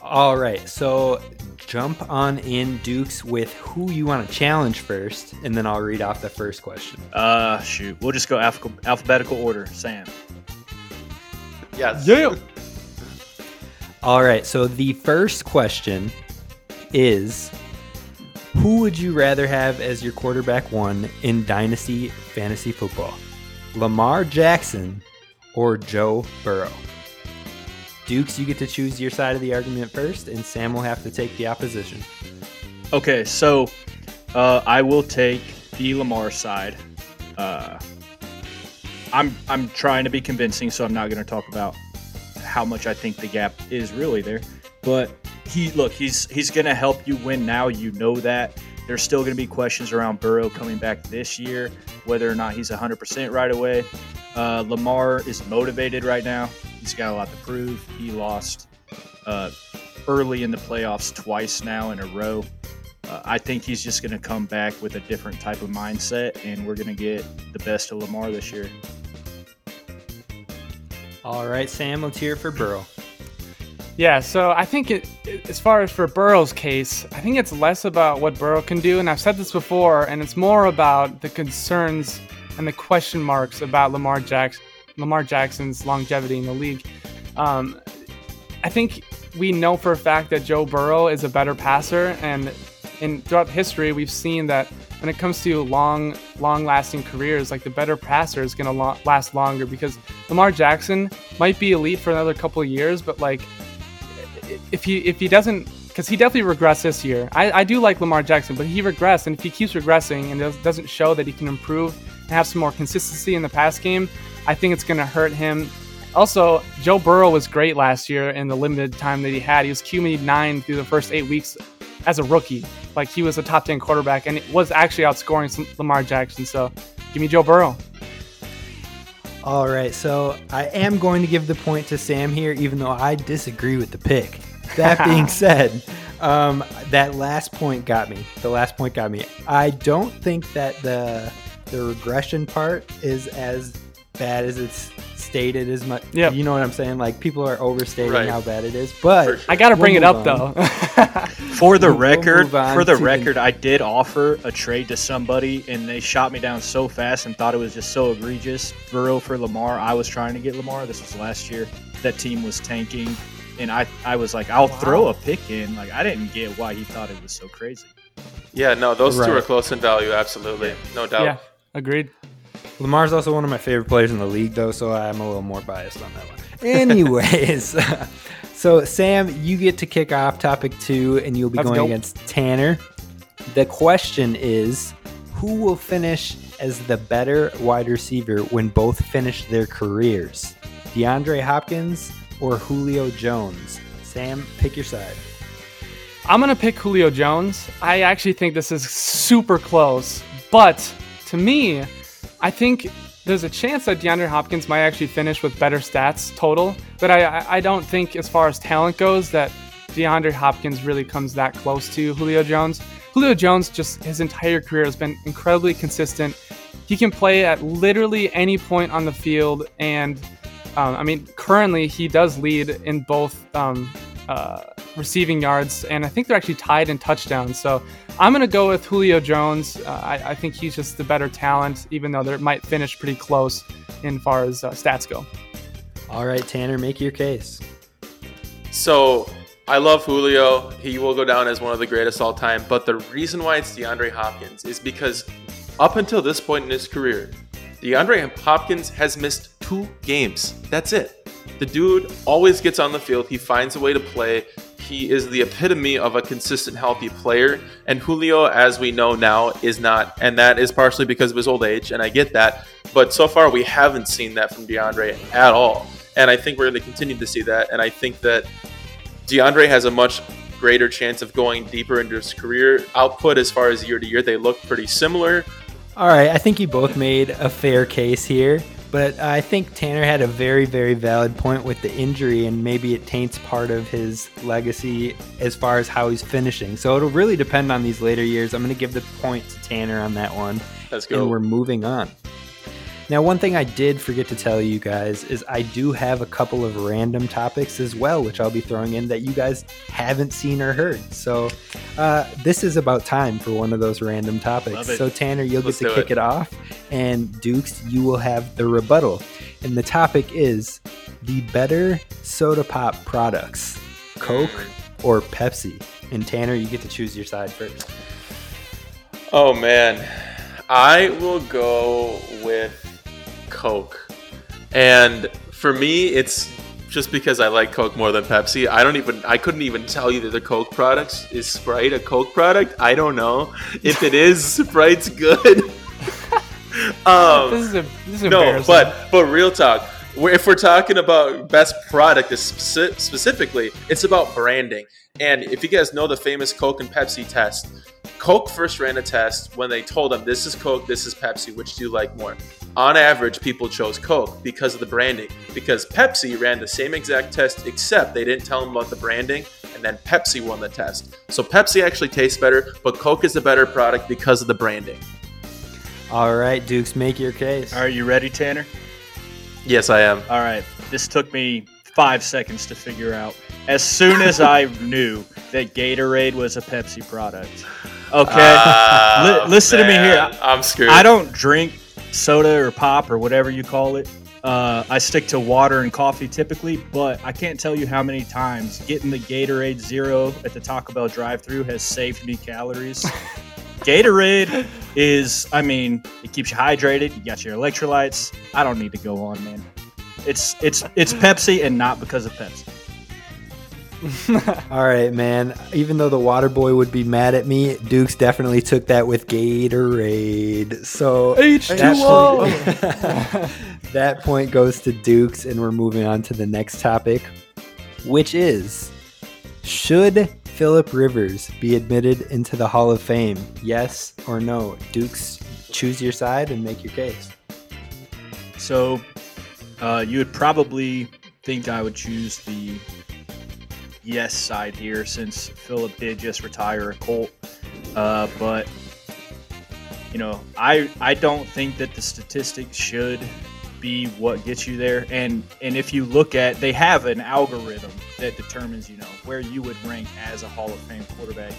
All right. So jump on in Dukes with who you want to challenge first, and then I'll read off the first question. Uh shoot. We'll just go alpha- alphabetical order. Sam. Yes. Yeah. All right. So the first question is Who would you rather have as your quarterback one in Dynasty Fantasy Football? Lamar Jackson or Joe Burrow? Dukes, you get to choose your side of the argument first, and Sam will have to take the opposition. Okay, so uh, I will take the Lamar side. Uh, I'm I'm trying to be convincing, so I'm not going to talk about how much I think the gap is really there. But he look, he's he's going to help you win now. You know that. There's still going to be questions around Burrow coming back this year, whether or not he's 100% right away. Uh, Lamar is motivated right now. He's got a lot to prove. He lost uh, early in the playoffs twice now in a row. Uh, I think he's just going to come back with a different type of mindset, and we're going to get the best of Lamar this year. All right, Sam, let's hear for Burrow. Yeah, so I think it, it- as far as for Burrow's case, I think it's less about what Burrow can do, and I've said this before, and it's more about the concerns and the question marks about Lamar Jackson, Lamar Jackson's longevity in the league. Um, I think we know for a fact that Joe Burrow is a better passer, and in throughout history, we've seen that when it comes to long, long-lasting careers, like the better passer is going to lo- last longer because Lamar Jackson might be elite for another couple of years, but like if he if he doesn't because he definitely regressed this year. I, I do like Lamar Jackson, but he regressed, and if he keeps regressing and does, doesn't show that he can improve have some more consistency in the pass game, I think it's going to hurt him. Also, Joe Burrow was great last year in the limited time that he had. He was QB nine through the first eight weeks as a rookie. Like he was a top ten quarterback, and it was actually outscoring some Lamar Jackson. So, give me Joe Burrow. All right, so I am going to give the point to Sam here, even though I disagree with the pick. That *laughs* being said, um, that last point got me. The last point got me. I don't think that the the regression part is as bad as it's stated as much. Yep. You know what I'm saying? Like people are overstating Right. how bad it is, but sure. I got to We'll bring it up on. though. *laughs* For the We'll- we'll record, for the to the- record, I did offer a trade to somebody, and they shot me down so fast and thought it was just so egregious. Burrow for Lamar. I was trying to get Lamar. This was last year. That team was tanking, and I, I was like, I'll throw a pick in. Like I didn't get why he thought it was so crazy. Yeah, no, those two are close in value, absolutely. No doubt. yeah, agreed. Lamar's also one of my favorite players in the league, though, so I'm a little more biased on that one. Anyways, *laughs* so Sam, you get to kick off topic two, and you'll be Let's going go. against Tanner. The question is who will finish as the better wide receiver when both finish their careers? DeAndre Hopkins or Julio Jones? Sam, pick your side. I'm gonna pick Julio Jones. I actually think this is super close, but to me, I think there's a chance that DeAndre Hopkins might actually finish with better stats total. But I, I- don't think, as far as talent goes, that DeAndre Hopkins really comes that close to Julio Jones. Julio Jones, just his entire career, has been incredibly consistent. He can play at literally any point on the field, and um, I mean, currently he does lead in both um, uh, receiving yards, and I think they're actually tied in touchdowns. So I'm going to go with Julio Jones. Uh, I, I think he's just the better talent, even though they might finish pretty close in far as uh, stats go. All right, Tanner, make your case. So I love Julio. He will go down as one of the greatest all time. But the reason why it's DeAndre Hopkins is because up until this point in his career, DeAndre Hopkins has missed two games. That's it. The dude always gets on the field. He finds a way to play. He is the epitome of a consistent, healthy player. And Julio, as we know now, is not. And that is partially because of his old age. And I get that. But so far, we haven't seen that from DeAndre at all. And I think we're going to continue to see that. And I think that DeAndre has a much greater chance of going deeper into his career output as far as year to year. They look pretty similar. All right, I think you both made a fair case here, but I think Tanner had a very, very valid point with the injury, and maybe it taints part of his legacy as far as how he's finishing. So it'll really depend on these later years. I'm going to give the point to Tanner on that one, Let's go. and we're moving on. Now, one thing I did forget to tell you guys is I do have a couple of random topics as well, which I'll be throwing in that you guys haven't seen or heard. So, uh, this is about time for one of those random topics. So, Tanner, you'll Let's get to kick it. it off, and Dukes, you will have the rebuttal. And the topic is the better soda pop products, Coke or Pepsi. And Tanner, you get to choose your side first. Oh man, I will go with Coke. And for me, it's just because I like Coke more than Pepsi. I don't even I couldn't even tell you that the Coke products is Sprite a Coke product. I don't know. If it is, Sprite's good. *laughs* um, This is a this is no, but but real talk. If we're talking about best product specifically, it's about branding. And if you guys know the famous Coke and Pepsi test, Coke first ran a test when they told them this is Coke, this is Pepsi, which do you like more? On average, people chose Coke because of the branding. Because Pepsi ran the same exact test, except they didn't tell them about the branding, and then Pepsi won the test. So Pepsi actually tastes better, but Coke is the better product because of the branding. All right, Dukes, make your case. Are you ready, Tanner? Yes, I am. All right. This took me five seconds to figure out. As soon as I *laughs* knew that Gatorade was a Pepsi product. Okay. Ah, Li- listen to me here. I'm screwed. I don't drink soda or pop or whatever you call it. Uh, I stick to water and coffee typically, but I can't tell you how many times getting the Gatorade Zero at the Taco Bell drive-through has saved me calories. *laughs* Gatorade is, I mean, it keeps you hydrated. You got your electrolytes. I don't need to go on, man. It's it's it's Pepsi and not because of Pepsi. *laughs* All right, man. Even though the water boy would be mad at me, Dukes definitely took that with Gatorade. So H2O. *laughs* That point, goes to Dukes, and we're moving on to the next topic, which is should Philip Rivers be admitted into the Hall of Fame? Yes or no? Dukes, choose your side and make your case. So, uh, you would probably think I would choose the yes side here since Philip did just retire a Colt. Uh, but you know, I I don't think that the statistics should be what gets you there. And and if you look at, they have an algorithm that determines you know where you would rank as a Hall of Fame quarterback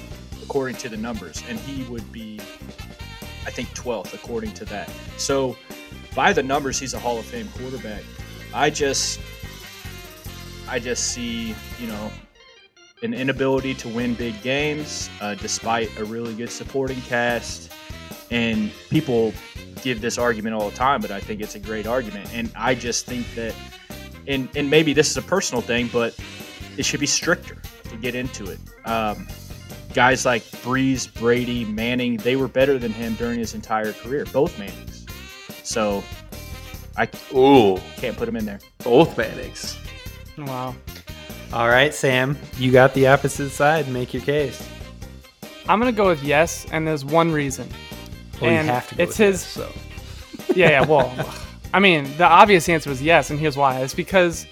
according to the numbers, and he would be, I think, 12th according to that. So by the numbers, he's a Hall of Fame quarterback. I just, I just see, you know, an inability to win big games, uh, despite a really good supporting cast. And people give this argument all the time, but I think it's a great argument. And I just think that, and and maybe this is a personal thing, but it should be stricter to get into it. Um, guys like Brees, Brady, Manning, they were better than him during his entire career, both Mannings. So I Ooh, can't put him in there. both Mannings. Wow. All right, Sam, you got the opposite side. Make your case. I'm gonna go with yes, and there's one reason. Well, and you have to go it's his. yes, so. *laughs* Yeah, yeah. Well, I mean, the obvious answer was yes, and here's why. It's because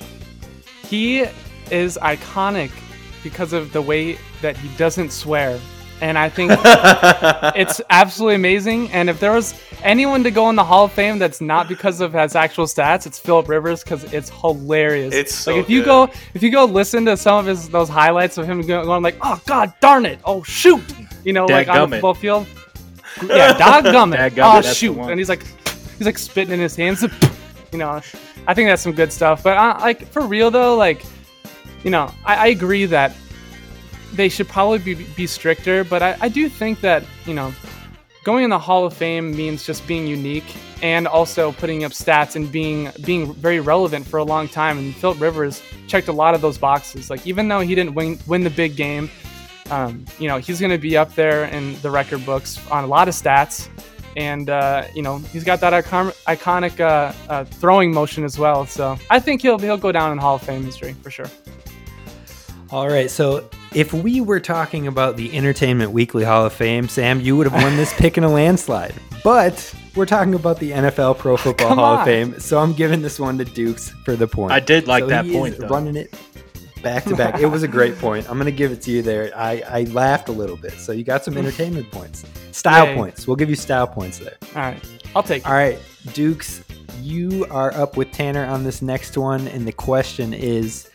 he is iconic because of the way that he doesn't swear, and I think *laughs* it's absolutely amazing. And if there was anyone to go in the Hall of Fame that's not because of his actual stats, it's Philip Rivers because it's hilarious. It's so like if you good. go if you go listen to some of his those highlights of him go- going like, oh god darn it, oh shoot, you know, like on Dadgummit. the football field. Yeah, doggummit. *laughs* Dadgummit, oh that's the shoot, and he's like he's like spitting in his hands. *laughs* You know, I think that's some good stuff. But uh, like for real though, like you know, I, I agree that they should probably be, be stricter. But I, I do think that you know, going in the Hall of Fame means just being unique and also putting up stats and being being very relevant for a long time. And Philip Rivers checked a lot of those boxes. Like even though he didn't win win the big game, um, you know, he's going to be up there in the record books on a lot of stats. And uh, you know he's got that icon- iconic uh, uh, throwing motion as well, so I think he'll he'll go down in Hall of Fame history for sure. All right, so if we were talking about the Entertainment Weekly Hall of Fame, Sam, you would have won this pick in a landslide. But we're talking about the NFL Pro Football Come Hall of. Fame, so I'm giving this one to Dukes for the point. I did like So that he point, is though. running it back to back. It was a great point. I'm gonna give it to you there. I, I laughed a little bit, so you got some entertainment points, style Yay. points. We'll give you style points there. All right, I'll take it. All right, Dukes, you are up with Tanner on this next one, and the question is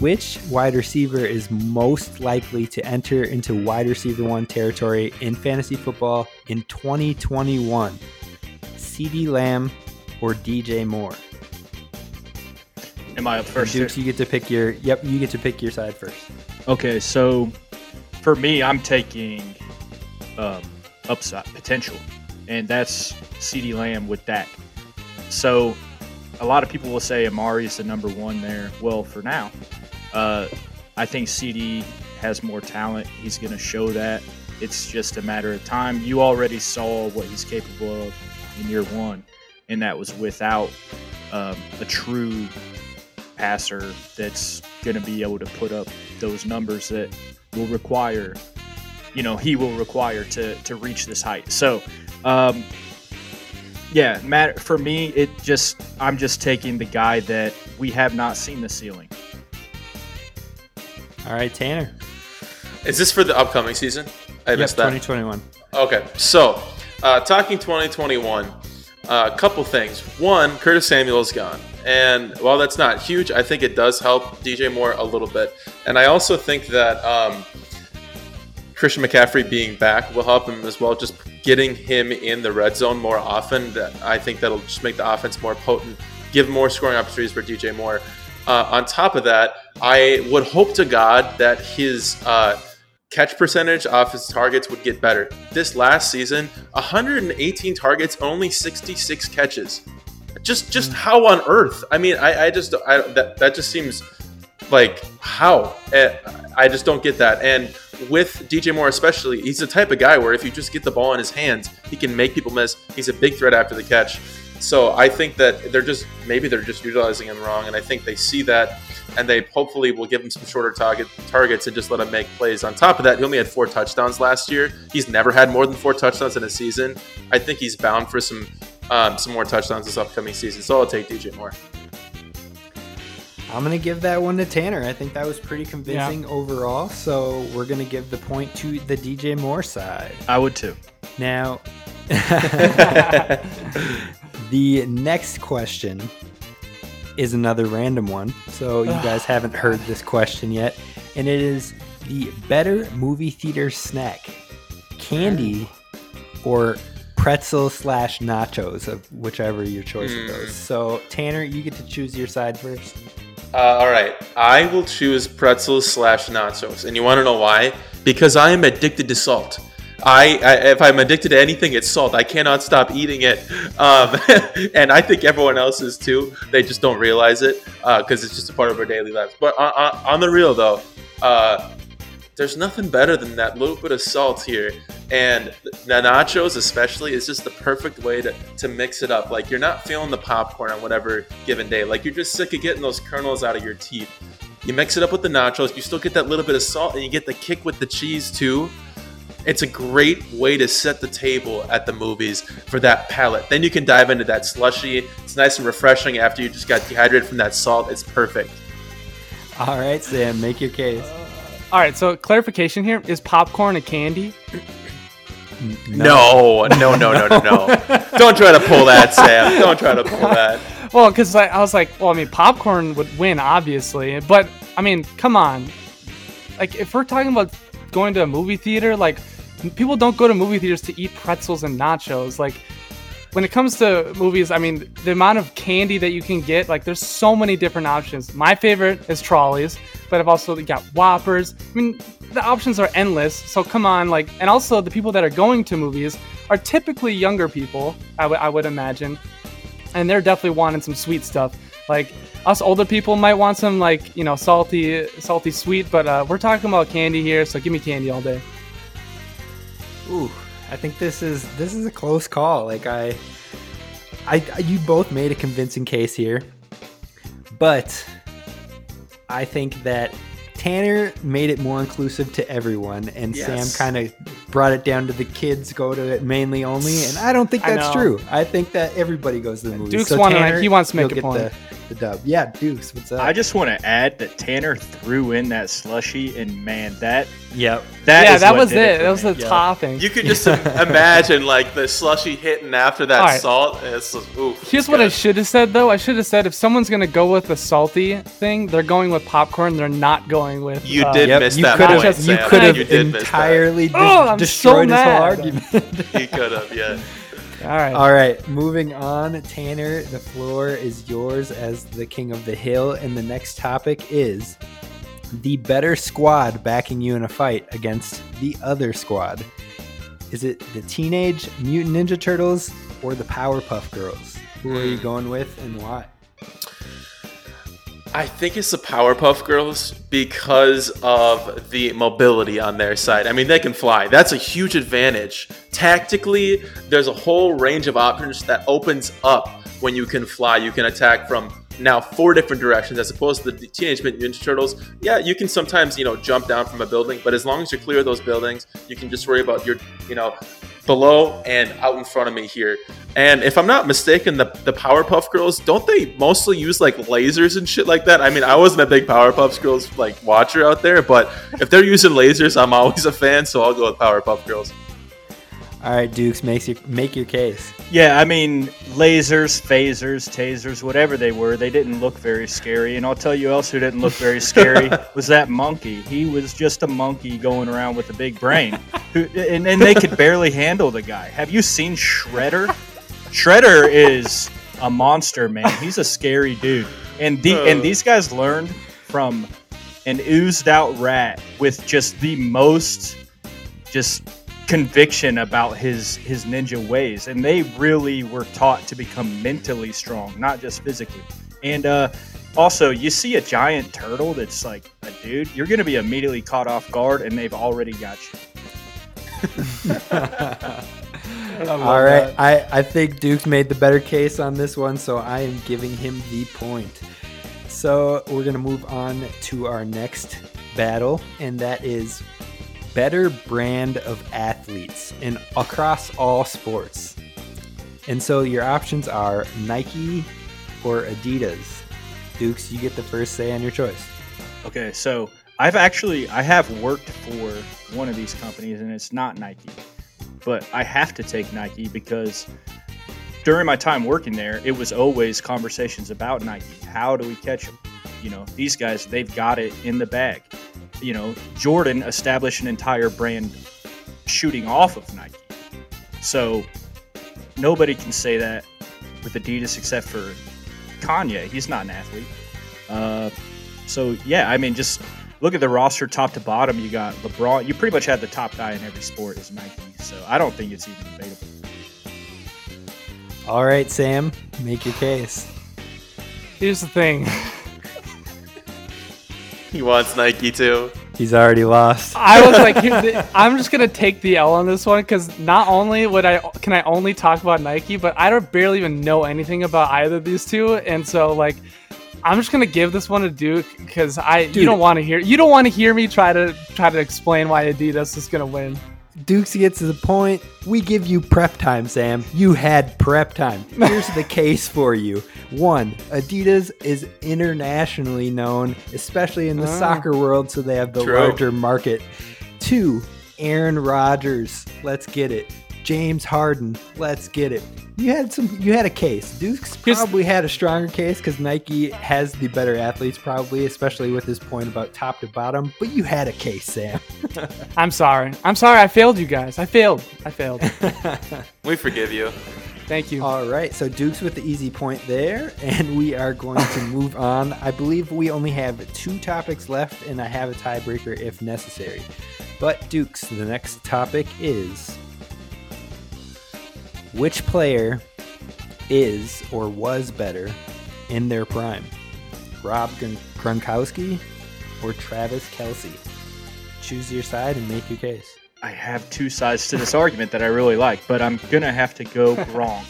which wide receiver is most likely to enter into wide receiver one territory in fantasy football in 2021? CeeDee Lamb or DJ Moore? Am I up first? Dukes, you get to pick your. Yep, you get to pick your side first. Okay, so for me, I'm taking um, upside potential, and that's CeeDee Lamb with that. So a lot of people will say Amari is the number one there. Well, for now, uh, I think CeeDee has more talent. He's going to show that. It's just a matter of time. You already saw what he's capable of in year one, and that was without um, a true passer that's going to be able to put up those numbers that will require, you know, he will require to to reach this height. So, um, yeah, Matt, for me, it just I'm just taking the guy that we have not seen the ceiling. All right, Tanner. Is this for the upcoming season? I Yep, missed that. 2021. Okay, so uh, talking 2021, uh, a couple things. One, Curtis Samuel is gone, and while that's not huge, I think it does help DJ Moore a little bit. And I also think that um, Christian McCaffrey being back will help him as well. Just getting him in the red zone more often, I think that'll just make the offense more potent, give more scoring opportunities for DJ Moore. Uh, on top of that, I would hope to God that his uh, catch percentage off his targets would get better. This last season, 118 targets, only 66 catches. Just, just how on earth? I mean, I, I just, I, that, that just seems like how? I just don't get that. And with DJ Moore, especially, he's the type of guy where if you just get the ball in his hands, he can make people miss. He's a big threat after the catch. So I think that they're just maybe they're just utilizing him wrong, and I think they see that, and they hopefully will give him some shorter target targets and just let him make plays. On top of that, he only had four touchdowns last year. He's never had more than four touchdowns in a season. I think he's bound for some um, some more touchdowns this upcoming season. So I'll take DJ Moore. I'm gonna give that one to Tanner. I think that was pretty convincing overall. So we're gonna give the point to the DJ Moore side. I would too. Now, *laughs* the next question is another random one. So you guys haven't heard this question yet, and it is the better movie theater snack, candy, or pretzel slash nachos of whichever your choice of hmm. those. So Tanner, you get to choose your side first. Uh, all right, I will choose pretzels slash nachos, and you want to know why? Because I am addicted to salt. I, I if I'm addicted to anything, it's salt. I cannot stop eating it, um, *laughs* and I think everyone else is too. They just don't realize it because it's just a part of our daily lives. But on, on, on the real though, uh, there's nothing better than that little bit of salt here. And the nachos, especially, is just the perfect way to, to mix it up. Like, you're not feeling the popcorn on whatever given day. Like, you're just sick of getting those kernels out of your teeth. You mix it up with the nachos. You still get that little bit of salt, and you get the kick with the cheese too. It's a great way to set the table at the movies for that palate. Then you can dive into that slushy. It's nice and refreshing after you just got dehydrated from that salt. It's perfect. All right, Sam, make your case. All right, so clarification here is popcorn a candy? No, no, no, no, no, no. *laughs* Don't try to pull that, Sam. Don't try to pull that. *laughs* Well, because I, I was like, well, I mean, popcorn would win, obviously, but I mean, come on. Like, if we're talking about going to a movie theater, like, people don't go to movie theaters to eat pretzels and nachos. Like, when it comes to movies, I mean, the amount of candy that you can get, like, there's so many different options. My favorite is Trolleys, but I've also got Whoppers. I mean, the options are endless. So come on, like, and also the people that are going to movies are typically younger people, I would- I would imagine, and they're definitely wanting some sweet stuff. Like us older people might want some like you know salty, salty sweet, but uh, we're talking about candy here, so give me candy all day. Ooh, I think this is this is a close call. Like I, I, you both made a convincing case here, but I think that Tanner made it more inclusive to everyone, and Yes. Sam kind of brought it down to the kids go to it mainly only. And I don't think that's know. true. I think that everybody goes to the movies. Duke's so Tanner, he wants to make a point. The, the dub. Yeah, Deuce, What's up? I just want to add that Tanner threw in that slushy, and man, that yep. that yeah, is that was did it. That was me. the topping. You could just *laughs* imagine like the slushy hitting after that All right. salt. It's just, ooh, Here's it's what I should have said though. I should have said if someone's gonna go with the salty thing, they're going with popcorn. They're not going with. You uh, did Yep, miss you that could point, have just- you could have You did miss that. entirely de- Oh, I'm so destroyed his whole argument. You could have, yeah. *laughs* All right. All right, moving on. Tanner, the floor is yours as the king of the hill. And the next topic is the better squad backing you in a fight against the other squad. Is it the Teenage Mutant Ninja Turtles or the Powerpuff Girls? Who are you Hmm. going with and why? I think it's the Powerpuff Girls because of the mobility on their side. I mean, they can fly. That's a huge advantage. Tactically, there's a whole range of options that opens up when you can fly. You can attack from now four different directions as opposed to the Teenage Mutant Ninja Turtles. Yeah, you can sometimes, you know, jump down from a building, but as long as you clear those buildings, you can just worry about your, you know, below and out in front of me here. And if I'm not mistaken, the, the Powerpuff Girls, don't they mostly use like lasers and shit like that? I mean, I wasn't a big Powerpuff Girls like watcher out there, but if they're using lasers, I'm always a fan, so I'll go with Powerpuff Girls. All right, Dukes, makes your, make your case. Yeah, I mean, lasers, phasers, tasers, whatever they were, they didn't look very scary. And I'll tell you else who didn't look very scary *laughs* was that monkey. He was just a monkey going around with a big brain. Who, and, and they could barely handle the guy. Have you seen Shredder? Shredder is a monster, man. He's a scary dude. And the, uh. and these guys learned from an oozed out rat with just the most just conviction about his his ninja ways. And they really were taught to become mentally strong not just physically. And uh also you see a giant turtle that's like a dude you're gonna be immediately caught off guard and they've already got you. *laughs* All right, I, I think Duke's made the better case on this one, so I am giving him the point. So we're going to move on to our next battle, and that is better brand of athletes in across all sports. And so your options are Nike or Adidas. Dukes, you get the first say on your choice. okay so i've actually i have worked for one of these companies and it's not nike but i have to take nike because during my time working there, it was always conversations about Nike. How do we catch them? You know, these guys, they've got it in the bag. You know, Jordan established an entire brand shooting off of Nike. So nobody can say that with Adidas except for Kanye. He's not an athlete. Uh, so yeah, I mean, just look at the roster top to bottom. You got LeBron. You pretty much had the top guy in every sport is Nike. So I don't think it's even debatable. All right, Sam, make your case. Here's the thing. *laughs* He wants Nike too. He's already lost. I was like, *laughs* I'm just gonna take the L on this one because not only would I can I only talk about Nike, but I don't barely even know anything about either of these two, and so like, I'm just gonna give this one to Duke because I Dude. you don't want to hear you don't want to hear me try to try to explain why Adidas is gonna win. Dukes gets to the point. We give you prep time, Sam. You had prep time. *laughs* Here's the case for you. One, Adidas is internationally known, especially in the Ah. soccer world, so they have the True. larger market. Two, Aaron Rodgers. Let's get it. James Harden. Let's get it. You had some. You had a case. Dukes probably had a stronger case because Nike has the better athletes, probably, especially with his point about top to bottom. But you had a case, Sam. *laughs* I'm sorry. I'm sorry. I failed you guys. I failed. I failed. *laughs* We forgive you. Thank you. All right, so Dukes with the easy point there, and we are going to *laughs* move on. I believe we only have two topics left, and I have a tiebreaker if necessary. But Dukes, the next topic is which player is or was better in their prime? Rob Gron- Gronkowski or Travis Kelce? Choose your side and make your case. I have two sides to this argument that I really like, but I'm gonna have to go *laughs* Gronk,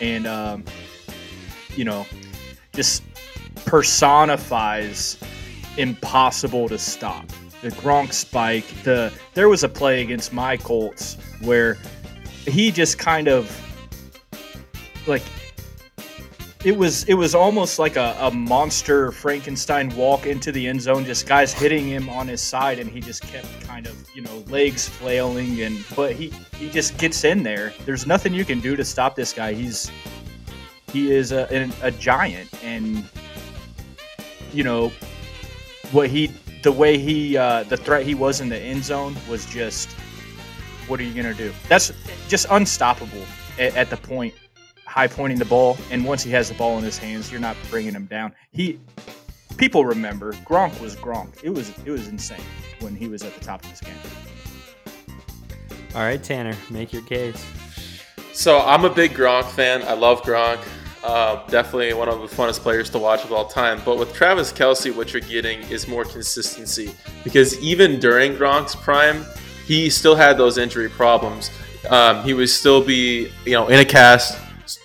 and um, you know, just personifies impossible to stop. The Gronk spike. The there was a play against my Colts where he just kind of like it was it was almost like a, a monster Frankenstein walk into the end zone, just guys hitting him on his side, and he just kept kind of you know legs flailing, and but he he just gets in there. There's nothing you can do to stop this guy. He's he is a, a giant, and you know what he the way he uh, the threat he was in the end zone was just what are you gonna do? That's just unstoppable at, at the point high pointing the ball, and once he has the ball in his hands, you're not bringing him down. He, people remember Gronk was Gronk. It was it was insane when he was at the top of his game. All right, Tanner, make your case. So I'm a big Gronk fan. I love Gronk. Uh, definitely one of the funnest players to watch of all time. But with Travis Kelce, what you're getting is more consistency because even during Gronk's prime, he still had those injury problems. Um, he would still be, you know, in a cast.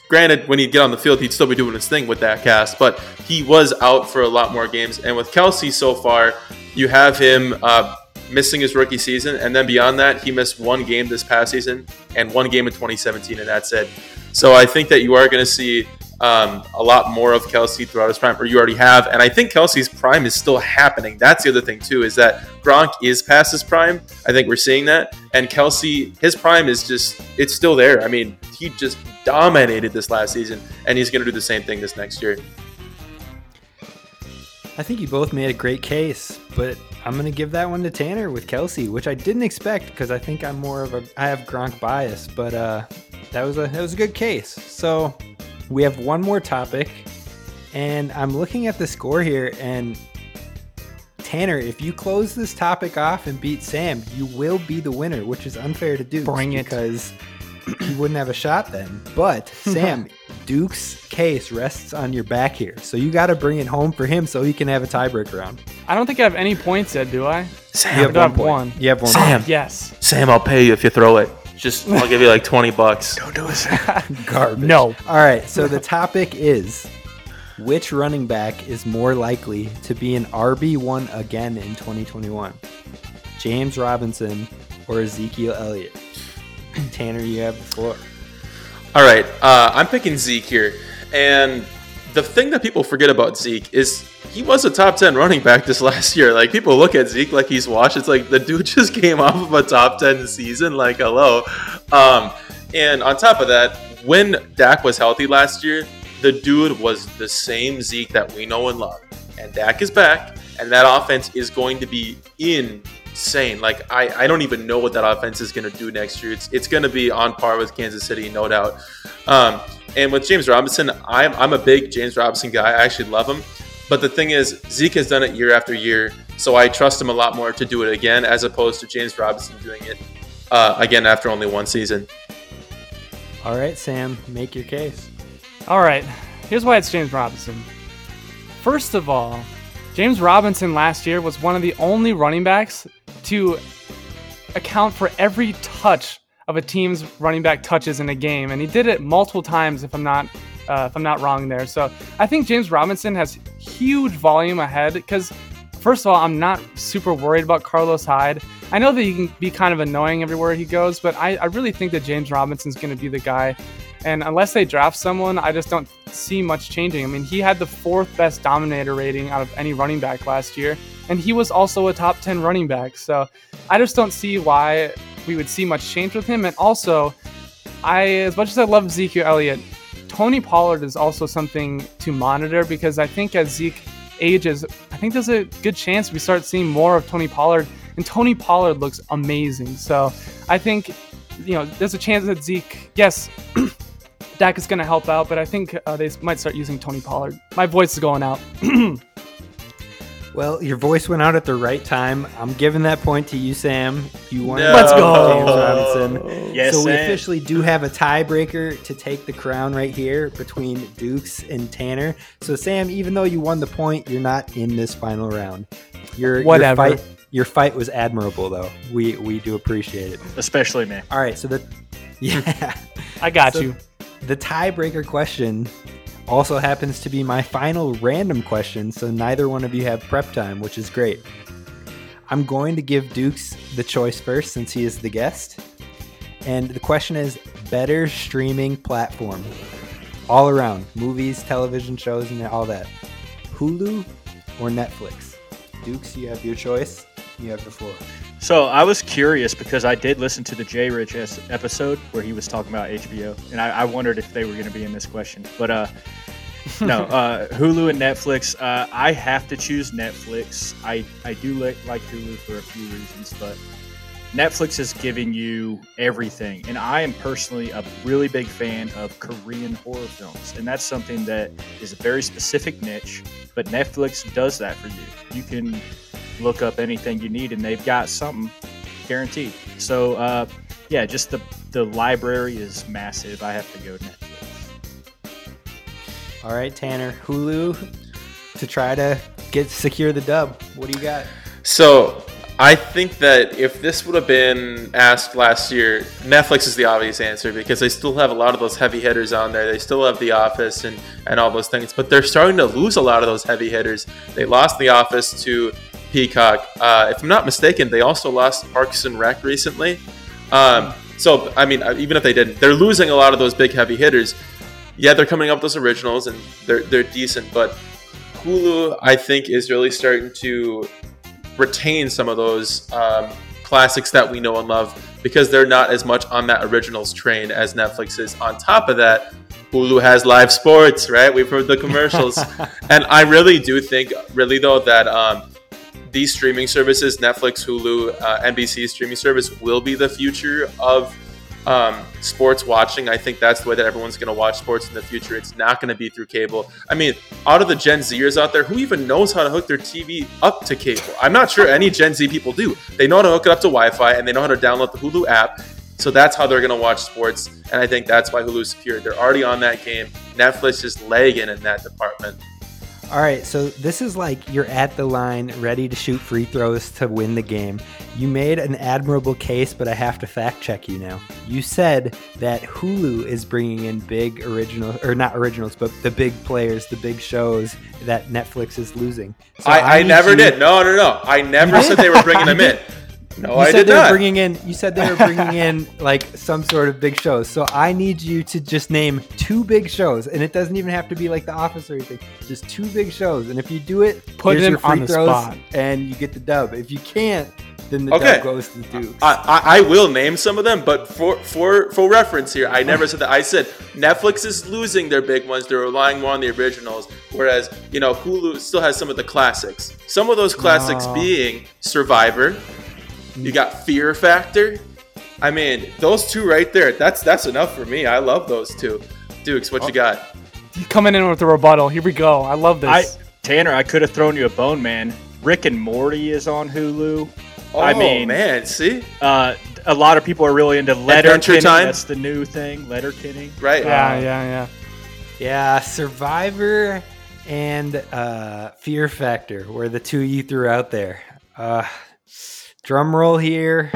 Granted, when he'd get on the field, he'd still be doing his thing with that cast, but he was out for a lot more games. And with Kelce so far, you have him uh, missing his rookie season, and then beyond that, he missed one game this past season and one game in 2017, and that's it. So I think that you are going to see um, a lot more of Kelce throughout his prime, or you already have. And I think Kelce's prime is still happening. That's the other thing too, is that Gronk is past his prime. I think we're seeing that, and Kelce, his prime is just it's still there. I mean, he just dominated this last season, and he's going to do the same thing this next year. I think you both made a great case, but I'm gonna give that one to Tanner with Kelce, which I didn't expect because I think I'm more of a I have Gronk bias, but uh, that was a that was a good case. So we have one more topic, and I'm looking at the score here, and Tanner, if you close this topic off and beat Sam, you will be the winner, which is unfair to Duke Bring it. because you wouldn't have a shot then. But *laughs* Sam, Duke's case rests on your back here, so you got to bring it home for him so he can have a tiebreaker round. I don't think I have any points yet, do I? You Sam, have one have point. one. You have one. Sam, Yes. Sam, I'll pay you if you throw it. Just I'll give you like 20 bucks. Don't do it. *laughs* Garbage. No. All right. So the topic is which running back is more likely to be an RB1 again in 2021? James Robinson or Ezekiel Elliott? *clears throat* Tanner, you have the floor. All right, uh, I'm picking Zeke here, and the thing that people forget about Zeke is he was a top 10 running back this last year. Like people look at Zeke like he's washed. It's like the dude *laughs* just came off of a top 10 season. Like hello, um, and on top of that, when Dak was healthy last year, the dude was the same Zeke that we know and love. And Dak is back, and that offense is going to be insane. Like I, I don't even know what that offense is going to do next year. It's it's going to be on par with Kansas City, no doubt. Um, and with James Robinson, I'm I'm a big James Robinson guy. I actually love him. But the thing is, Zeke has done it year after year, so I trust him a lot more to do it again, as opposed to James Robinson doing it uh, again after only one season. All right, Sam, make your case. All right. Here's why it's James Robinson. First of all, James Robinson last year was one of the only running backs to account for every touch of a team's running back touches in a game, and he did it multiple times. If I'm not, uh, if I'm not wrong there, so I think James Robinson has huge volume ahead because first of all, I'm not super worried about Carlos Hyde. I know that he can be kind of annoying everywhere he goes, but I, I really think that James Robinson's going to be the guy. And unless they draft someone, I just don't see much changing. I mean, he had the fourth best dominator rating out of any running back last year, and he was also a top 10 running back. So I just don't see why we would see much change with him. And also, I, as much as I love Ezekiel Elliott, Tony Pollard is also something to monitor because I think as Zeke ages, I think there's a good chance we start seeing more of Tony Pollard. And Tony Pollard looks amazing. So I think, you know, there's a chance that Zeke, yes, *clears throat* Dak is going to help out, but I think uh, they might start using Tony Pollard. My voice is going out. *clears throat* Well, your voice went out at the right time. I'm giving that point to you, Sam. You won. No. Let's go. James Robinson. Yes, so we Sam. officially do have a tiebreaker to take the crown right here between Dukes and Tanner. So Sam, even though you won the point, you're not in this final round. Your Whatever. Your fight, your fight was admirable, though. We we do appreciate it. especially me. All right, so the *laughs* yeah. I got So- you. The tiebreaker question also happens to be my final random question, so neither one of you have prep time, which is great. I'm going to give Dukes the choice first since he is the guest. And the question is better streaming platform all around movies, television shows, and all that. Hulu or Netflix? Dukes, you have your choice. You have the floor. So I was curious because I did listen to the Jay Rich episode where he was talking about HBO, and I, I wondered if they were going to be in this question. But uh, no, *laughs* uh, Hulu and Netflix. Uh, I have to choose Netflix. I I do like like Hulu for a few reasons, but Netflix is giving you everything, and I am personally a really big fan of Korean horror films, and that's something that is a very specific niche. But Netflix does that for you. You can look up anything you need, and they've got something guaranteed. So, uh, yeah, just the the library is massive. I have to go Netflix. All right, Tanner, Hulu to try to get secure the dub. What do you got? So I think that if this would have been asked last year, Netflix is the obvious answer because they still have a lot of those heavy hitters on there. They still have The Office and, and all those things, but they're starting to lose a lot of those heavy hitters. They lost The Office to Peacock. Uh, if I'm not mistaken, they also lost Parks and Rec recently. Um, so, I mean, uh, even if they didn't, they're losing a lot of those big heavy hitters. Yeah, they're coming up with those originals and they're, they're decent, but Hulu, I think, is really starting to retain some of those um, classics that we know and love because they're not as much on that originals train as Netflix is. On top of that, Hulu has live sports, right? We've heard the commercials. *laughs* and I really do think, really though, that um, these streaming services, Netflix, Hulu, uh, NBC streaming service, will be the future of um, sports watching. I think that's the way that everyone's going to watch sports in the future. It's not going to be through cable. I mean, out of the Gen Zers out there, who even knows how to hook their TV up to cable? I'm not sure any Gen Z people do. They know how to hook it up to Wi Fi and they know how to download the Hulu app. So that's how they're going to watch sports. And I think that's why Hulu's secure. They're already on that game. Netflix is lagging in that department. All right, so this is like you're at the line, ready to shoot free throws to win the game. You made an admirable case, but I have to fact check you now. You said that Hulu is bringing in big original, or not originals, but the big players, the big shows that Netflix is losing. So I, I, need never you- did. No, no, no. I never said they were bringing *laughs* them in. No, You I said did they were bringing in. You said they were bringing in *laughs* like some sort of big shows. So I need you to just name two big shows, and it doesn't even have to be like The Office or anything. Just two big shows, and if you do it, Put here's it your on the throws, spot. and you get the dub. If you can't, then the Okay. dub goes to Dukes. I, I, I will name some of them, but for for for reference here, I never said that. I said Netflix is losing their big ones. They're relying more on the originals, whereas you know Hulu still has some of the classics. Some of those classics No. being Survivor. You got Fear Factor. I mean, those two right there. That's that's enough for me. I love those two. Dukes, what you got? Coming in with a rebuttal. Here we go. I love this. I Tanner, I could have thrown you a bone, man. Rick and Morty is on Hulu. I Oh, mean, man, see, Uh, a lot of people are really into letter Adventure Time? That's the new thing, Letterkenny. right? yeah, yeah, yeah. yeah, Survivor and uh, Fear Factor were the two you threw out there. Uh, drum roll here.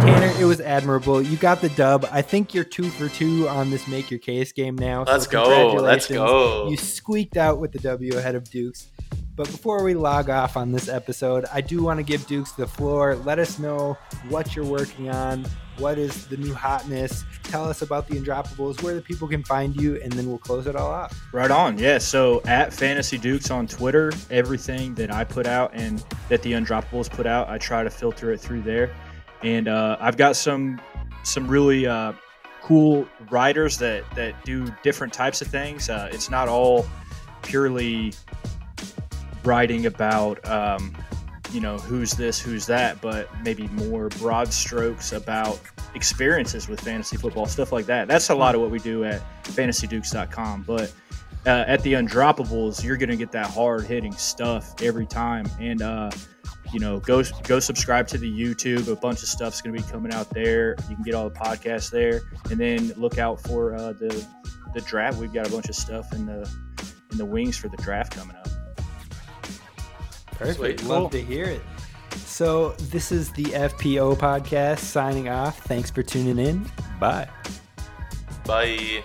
Tanner, it was admirable. You got the dub. I think you're two for two on this make your case game now. Let's go. Let's congratulations. go. You squeaked out with the W ahead of Dukes. But before we log off on this episode, I do want to give Dukes the floor. Let us know what you're working on. What is the new hotness? Tell us about the Undroppables, where the people can find you, and then we'll close it all out. Right on. Yeah. So at Fantasy Dukes on Twitter, everything that I put out and that the Undroppables put out, I try to filter it through there. And uh, I've got some some really uh, cool writers that that do different types of things. Uh, it's not all purely writing about um, you know who's this, who's that, but maybe more broad strokes about experiences with fantasy football, stuff like that. That's a lot of what we do at FantasyDukes.com. But uh, at the Undroppables, you're going to get that hard hitting stuff every time, and uh, you know, go go subscribe to the YouTube. A bunch of stuff's going to be coming out there. You can get all the podcasts there, and then look out for uh, the the draft. We've got a bunch of stuff in the in the wings for the draft coming up. Perfect. Sweet. Love Cool. to hear it. So, this is the FPO podcast signing off. Thanks for tuning in. Bye. Bye.